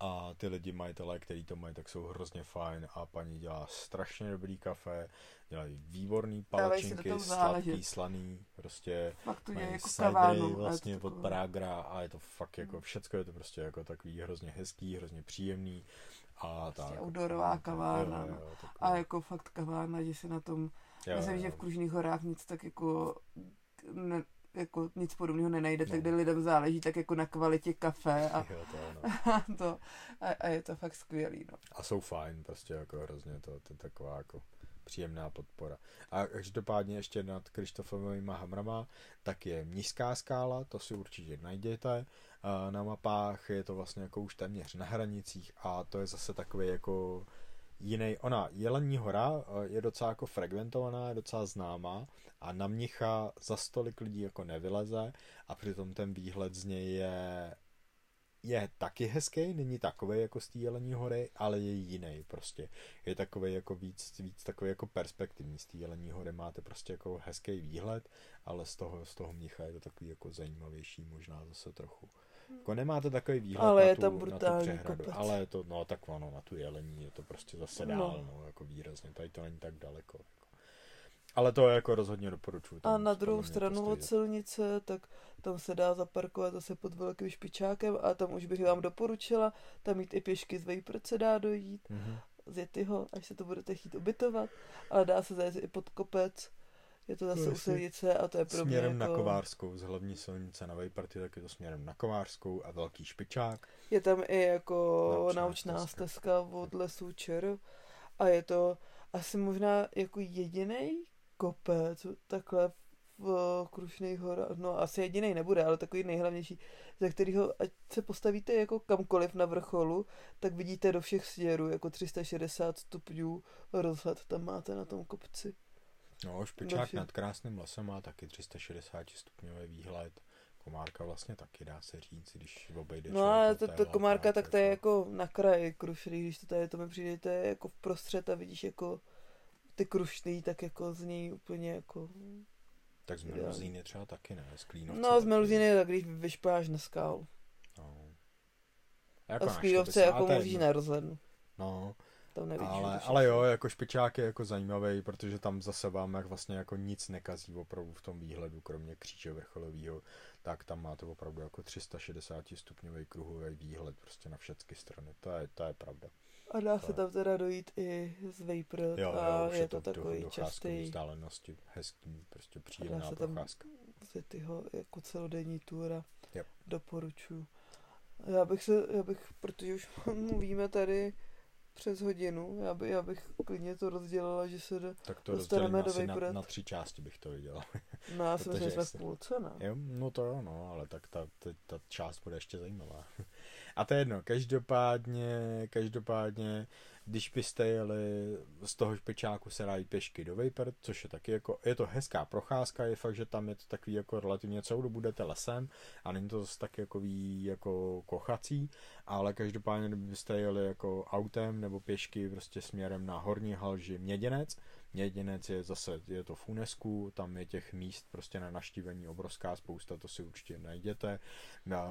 A ty lidi majitelé, kteří to mají, tak jsou hrozně fajn a paní dělá strašně dobrý kafe, dělají výborný palačinky, sladký, slaný, prostě Fakt to je mají jako kavárnu. vlastně to od Pragra a je to fakt jako Mm. všecko je to prostě jako takový hrozně hezký, hrozně příjemný a tak. Prostě outdoorová kavárna, Jo, no. jo. A jako fakt kavárna, že se na tom Jo, Myslím, jo. že v Kružných horách nic tak jako, ne, jako nic podobného nenajdete, No. kde lidem záleží tak jako na kvalitě kafe a, Jo, to, ano. a to a, a, je to fakt skvělý, no. A jsou fajn, prostě jako hrozně to, to je taková jako příjemná podpora. A každopádně ještě nad Krištofovými hamrama, tak je Mnižská skála, to si určitě najděte. Na mapách je to vlastně jako už téměř na hranicích a to je zase takový jako jiný. Ona, Jelení hora eh, je docela jako frekventovaná, je docela známá a na Mnicha za stolik lidí jako nevyleze a přitom ten výhled z něj je je taky hezký, není takový jako z té Jelení hory, ale je jiný prostě. Je takový jako víc, víc takový jako perspektivní. Z té Jelení hory máte prostě jako hezký výhled, ale z toho, z toho mnicha je to takový jako zajímavější možná zase trochu. Jako nemáte takový výhled Ale na je tu, tam na tu brutální přehradu, kopec. ale je to, no tak ono, na tu Jelení je to prostě zase No. dál, no, jako výrazně, tady to není tak daleko. Jako. Ale to jako rozhodně doporučuji. A na druhou to stranu stojí od silnice, tak tam se dá zaparkovat zase pod velkým špičákem a tam už bych vám doporučila, tam mít i pěšky z Vejpr se dá dojít, Mhm. z Jetyho, až se to budete chtít ubytovat, ale dá se zajet i pod kopec, je to zase u Jasně. silnice a to je pro mě Směrem na jako... Kovářskou, z hlavní silnice na Vejparty, tak je to směrem na Kovářskou a Velký špičák. Je tam i jako Naučná naučná, stezka. stezka od lesů Čer a je to asi možná jako jediný kopec takhle v Krušných horách, no asi jediný nebude, ale takový nejhlavnější, ze kterého ať se postavíte jako kamkoliv na vrcholu, tak vidíte do všech směrů, jako 360 stupňů rozhled tam máte na tom kopci. No, špičák Dobře. nad krásným lesem má taky 360 stupňový výhled. Komárka vlastně taky dá se říct, když obejde No ale to, to komárka, tak to je jako na kraji krušný, když to tady to mi přijde, to je jako v prostřed a vidíš jako ty krušný, tak jako z něj úplně jako... Tak z meluzíny třeba taky ne, z klínovce. No z meluzíny tak když vyšpáš na skálu. No. Jako a z klínovce jako můžeš nerozhlednu. No, tam nevidíš, ale, ale jo, jako špičák je jako zajímavý, protože tam zase vám jak vlastně jako nic nekazí opravdu v tom výhledu, kromě kříže vrcholového, tak tam máte opravdu jako 360 stupňový kruhový výhled prostě na všechny strany, to je, to je pravda. A dá to se je... tam teda dojít i z Vejpr jo, jo, a je, je to, to takový do, častý. vzdálenosti, hezký, prostě příjemná se procházka. Tam tyho jako celodenní túra yep. doporučuji. Já bych se, já bych, protože už mluvíme tady přes hodinu. Já, by, já bych klidně to rozdělila, že se do, tak to dostaneme do na, na tři části bych to viděl. No já si myslím, že jsme v půlce, ne? Jo, no to jo, no, ale tak ta, ta, ta část bude ještě zajímavá. A to je jedno, každopádně, každopádně když byste jeli z toho špičáku se rádi pěšky do Vejper, což je taky jako, je to hezká procházka, je fakt, že tam je to takový jako relativně celou dobu budete lesem a není to zase tak jako jako kochací, ale každopádně kdybyste jeli jako autem nebo pěšky prostě směrem na Horní Halži Měděnec, Měděnec je zase, je to v UNESCO, tam je těch míst prostě na naštívení obrovská spousta, to si určitě najděte.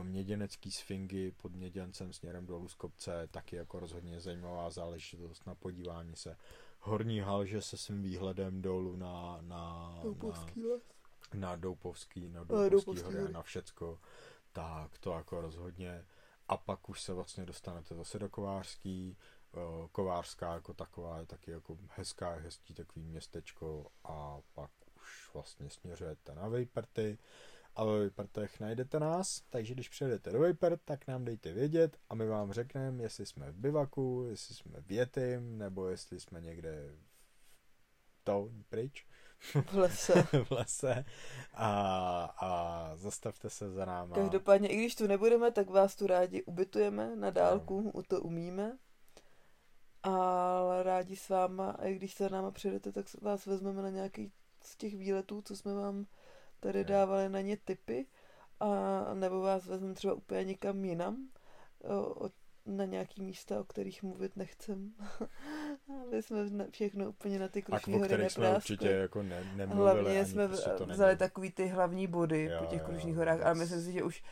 Měděnecký sfingy pod Měděncem směrem dolů z kopce, taky jako rozhodně zajímavá záležitost na podívání se. Horní halže se svým výhledem dolů na, na, Doupovský na, na Doupovský, na Doupovský, Doupovský hory, na všecko, tak to jako rozhodně. A pak už se vlastně dostanete zase do Kovářský, Kovářská jako taková je taky jako hezká, hezký takový městečko a pak už vlastně směřujete na Vejperty a ve Vejpertech najdete nás, takže když přijedete do Vejpert, tak nám dejte vědět a my vám řekneme, jestli jsme v bivaku, jestli jsme v Jetym, nebo jestli jsme někde to pryč. V lese. v lese. A, a zastavte se za náma. Každopádně, i když tu nebudeme, tak vás tu rádi ubytujeme na dálku, no. to umíme ale rádi s váma, a i když se náma přijdete, tak vás vezmeme na nějaký z těch výletů, co jsme vám tady dávali na ně typy, a nebo vás vezmeme třeba úplně někam jinam, o, na nějaký místa, o kterých mluvit nechcem. Aby jsme všechno úplně na ty krušní hory nepráskli. jsme určitě jako ne, nemluvili. Hlavně jsme prostě vzali takový ty hlavní body jo, po těch krušních horách, ale myslím si, že už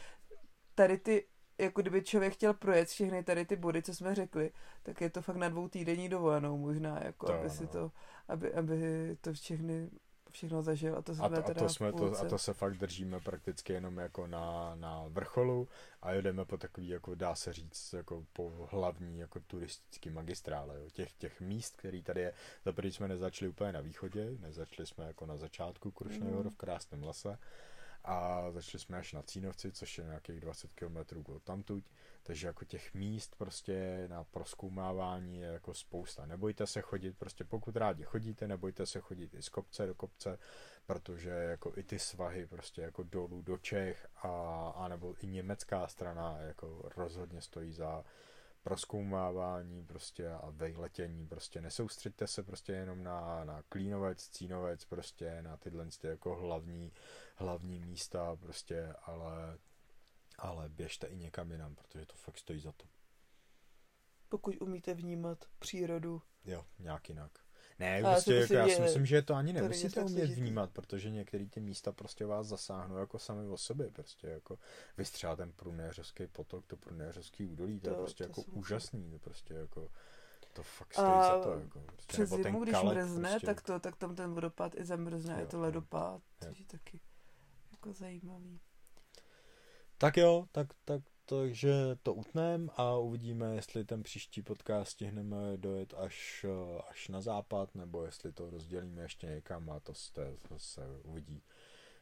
tady ty jako kdyby člověk chtěl projet všechny tady ty body, co jsme řekli, tak je to fakt na dvou týdenní dovolenou možná, jako to, aby si to, aby, aby to všechny všechno zažil a to jsme a to, teda a to, jsme to, a to se fakt držíme prakticky jenom jako na, na vrcholu a jedeme po takový, jako dá se říct, jako po hlavní jako turistický magistrále, jo. Těch, těch míst, který tady je, za jsme nezačali úplně na východě, nezačali jsme jako na začátku Krušného mm. v krásném lese, a začali jsme až na Cínovci, což je nějakých 20 km od tamtuť, takže jako těch míst prostě na proskoumávání je jako spousta. Nebojte se chodit, prostě pokud rádi chodíte, nebojte se chodit i z kopce do kopce, protože jako i ty svahy prostě jako dolů do Čech a, a nebo i německá strana jako rozhodně stojí za proskoumávání prostě a vejletění, prostě nesoustřeďte se prostě jenom na, na klínovec, cínovec, prostě na tyhle jako hlavní, hlavní místa prostě, ale, ale běžte i někam jinam, protože to fakt stojí za to. Pokud umíte vnímat přírodu. Jo, nějak jinak. Ne, a prostě jako, já si myslím, že to ani nemusíte umět vnímat, protože některé ty místa prostě vás zasáhnou jako sami o sobě, prostě jako vystřela ten prunéřovský potok, to prunéřovský údolí, to, to je prostě to jako úžasný, to prostě jako to fakt stojí a za to. Jako, prostě, přes zimu, když mrzne, prostě... tak, to, tak tam ten vodopád i zamrzne, jo, je to ledopád, což je taky jako zajímavý. Tak jo, tak, tak takže to utneme a uvidíme, jestli ten příští podcast stihneme dojet až, až na západ, nebo jestli to rozdělíme ještě někam a to, se, to se uvidí.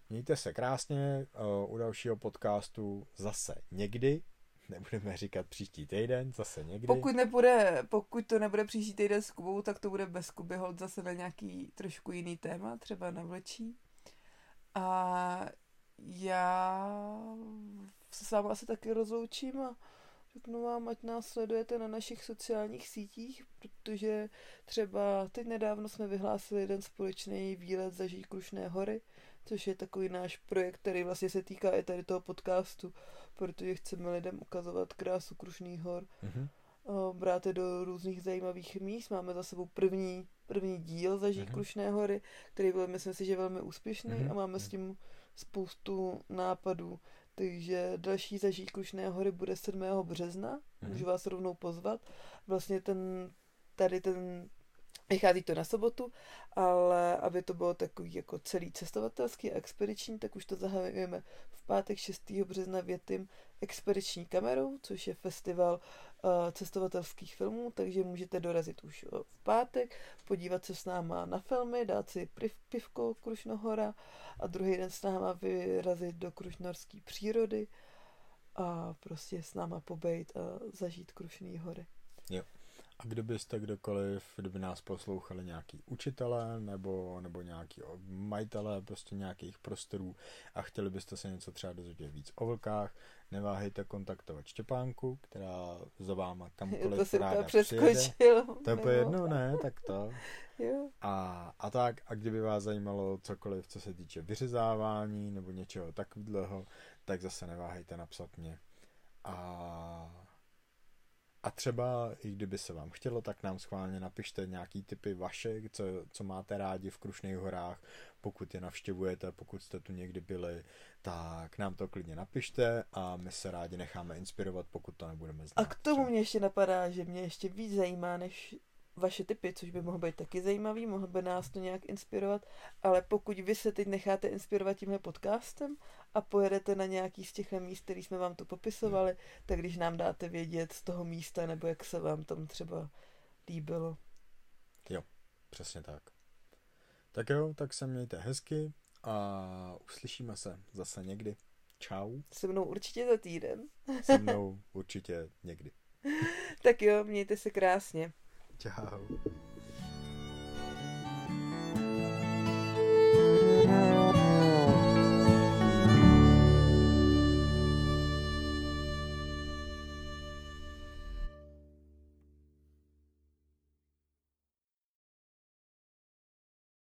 Mějte se krásně, u dalšího podcastu zase někdy, nebudeme říkat příští týden, zase někdy. Pokud, nebude, pokud to nebude příští týden s Kubou, tak to bude bez Kuby hold zase na nějaký trošku jiný téma, třeba na vlečí. A já se s vámi asi taky rozloučím a řeknu vám, ať nás sledujete na našich sociálních sítích, protože třeba teď nedávno jsme vyhlásili jeden společný výlet za Krušné hory což je takový náš projekt, který vlastně se týká i tady toho podcastu, protože chceme lidem ukazovat krásu Krušných hor. Mhm. O, brát je do různých zajímavých míst. Máme za sebou první, první díl Zažít Mhm. Krušné hory, který byl, myslím si, že velmi úspěšný Mhm. a máme s tím spoustu nápadů. Takže další Zažít Krušné hory bude 7. března. Mhm. Můžu vás rovnou pozvat. Vlastně ten, tady ten Vychází to na sobotu, ale aby to bylo takový jako celý cestovatelský a expediční, tak už to zahajujeme v pátek 6. března větým expediční kamerou, což je festival cestovatelských filmů, takže můžete dorazit už uh, v pátek, podívat se s náma na filmy, dát si piv, pivko Krušnohora a druhý den s náma vyrazit do krušnorské přírody a prostě s náma pobejt a zažít Krušný hory. A kdybyste kdokoliv, kdyby nás poslouchali nějaký učitelé nebo, nebo nějaký majitelé prostě nějakých prostorů a chtěli byste se něco třeba dozvědět víc o vlkách, neváhejte kontaktovat Štěpánku, která za váma kamkoliv to ráda přijede. přeskočil. To je úplně jedno, ne, tak to. Jo. A, a tak, a kdyby vás zajímalo cokoliv, co se týče vyřezávání nebo něčeho takového, tak zase neváhejte napsat mě. A, a třeba, i kdyby se vám chtělo, tak nám schválně napište nějaký typy vaše, co, co máte rádi v Krušných horách, pokud je navštěvujete, pokud jste tu někdy byli, tak nám to klidně napište a my se rádi necháme inspirovat, pokud to nebudeme znát. A k tomu mě ještě napadá, že mě ještě víc zajímá, než vaše typy, což by mohlo být taky zajímavý, mohlo by nás to nějak inspirovat, ale pokud vy se teď necháte inspirovat tímhle podcastem a pojedete na nějaký z těch míst, který jsme vám tu popisovali, tak když nám dáte vědět z toho místa, nebo jak se vám tam třeba líbilo. Přesně tak. Tak jo, tak se mějte hezky a uslyšíme se zase někdy. Čau. Se mnou určitě za týden. Se mnou určitě někdy. Tak jo, mějte se krásně. Čau.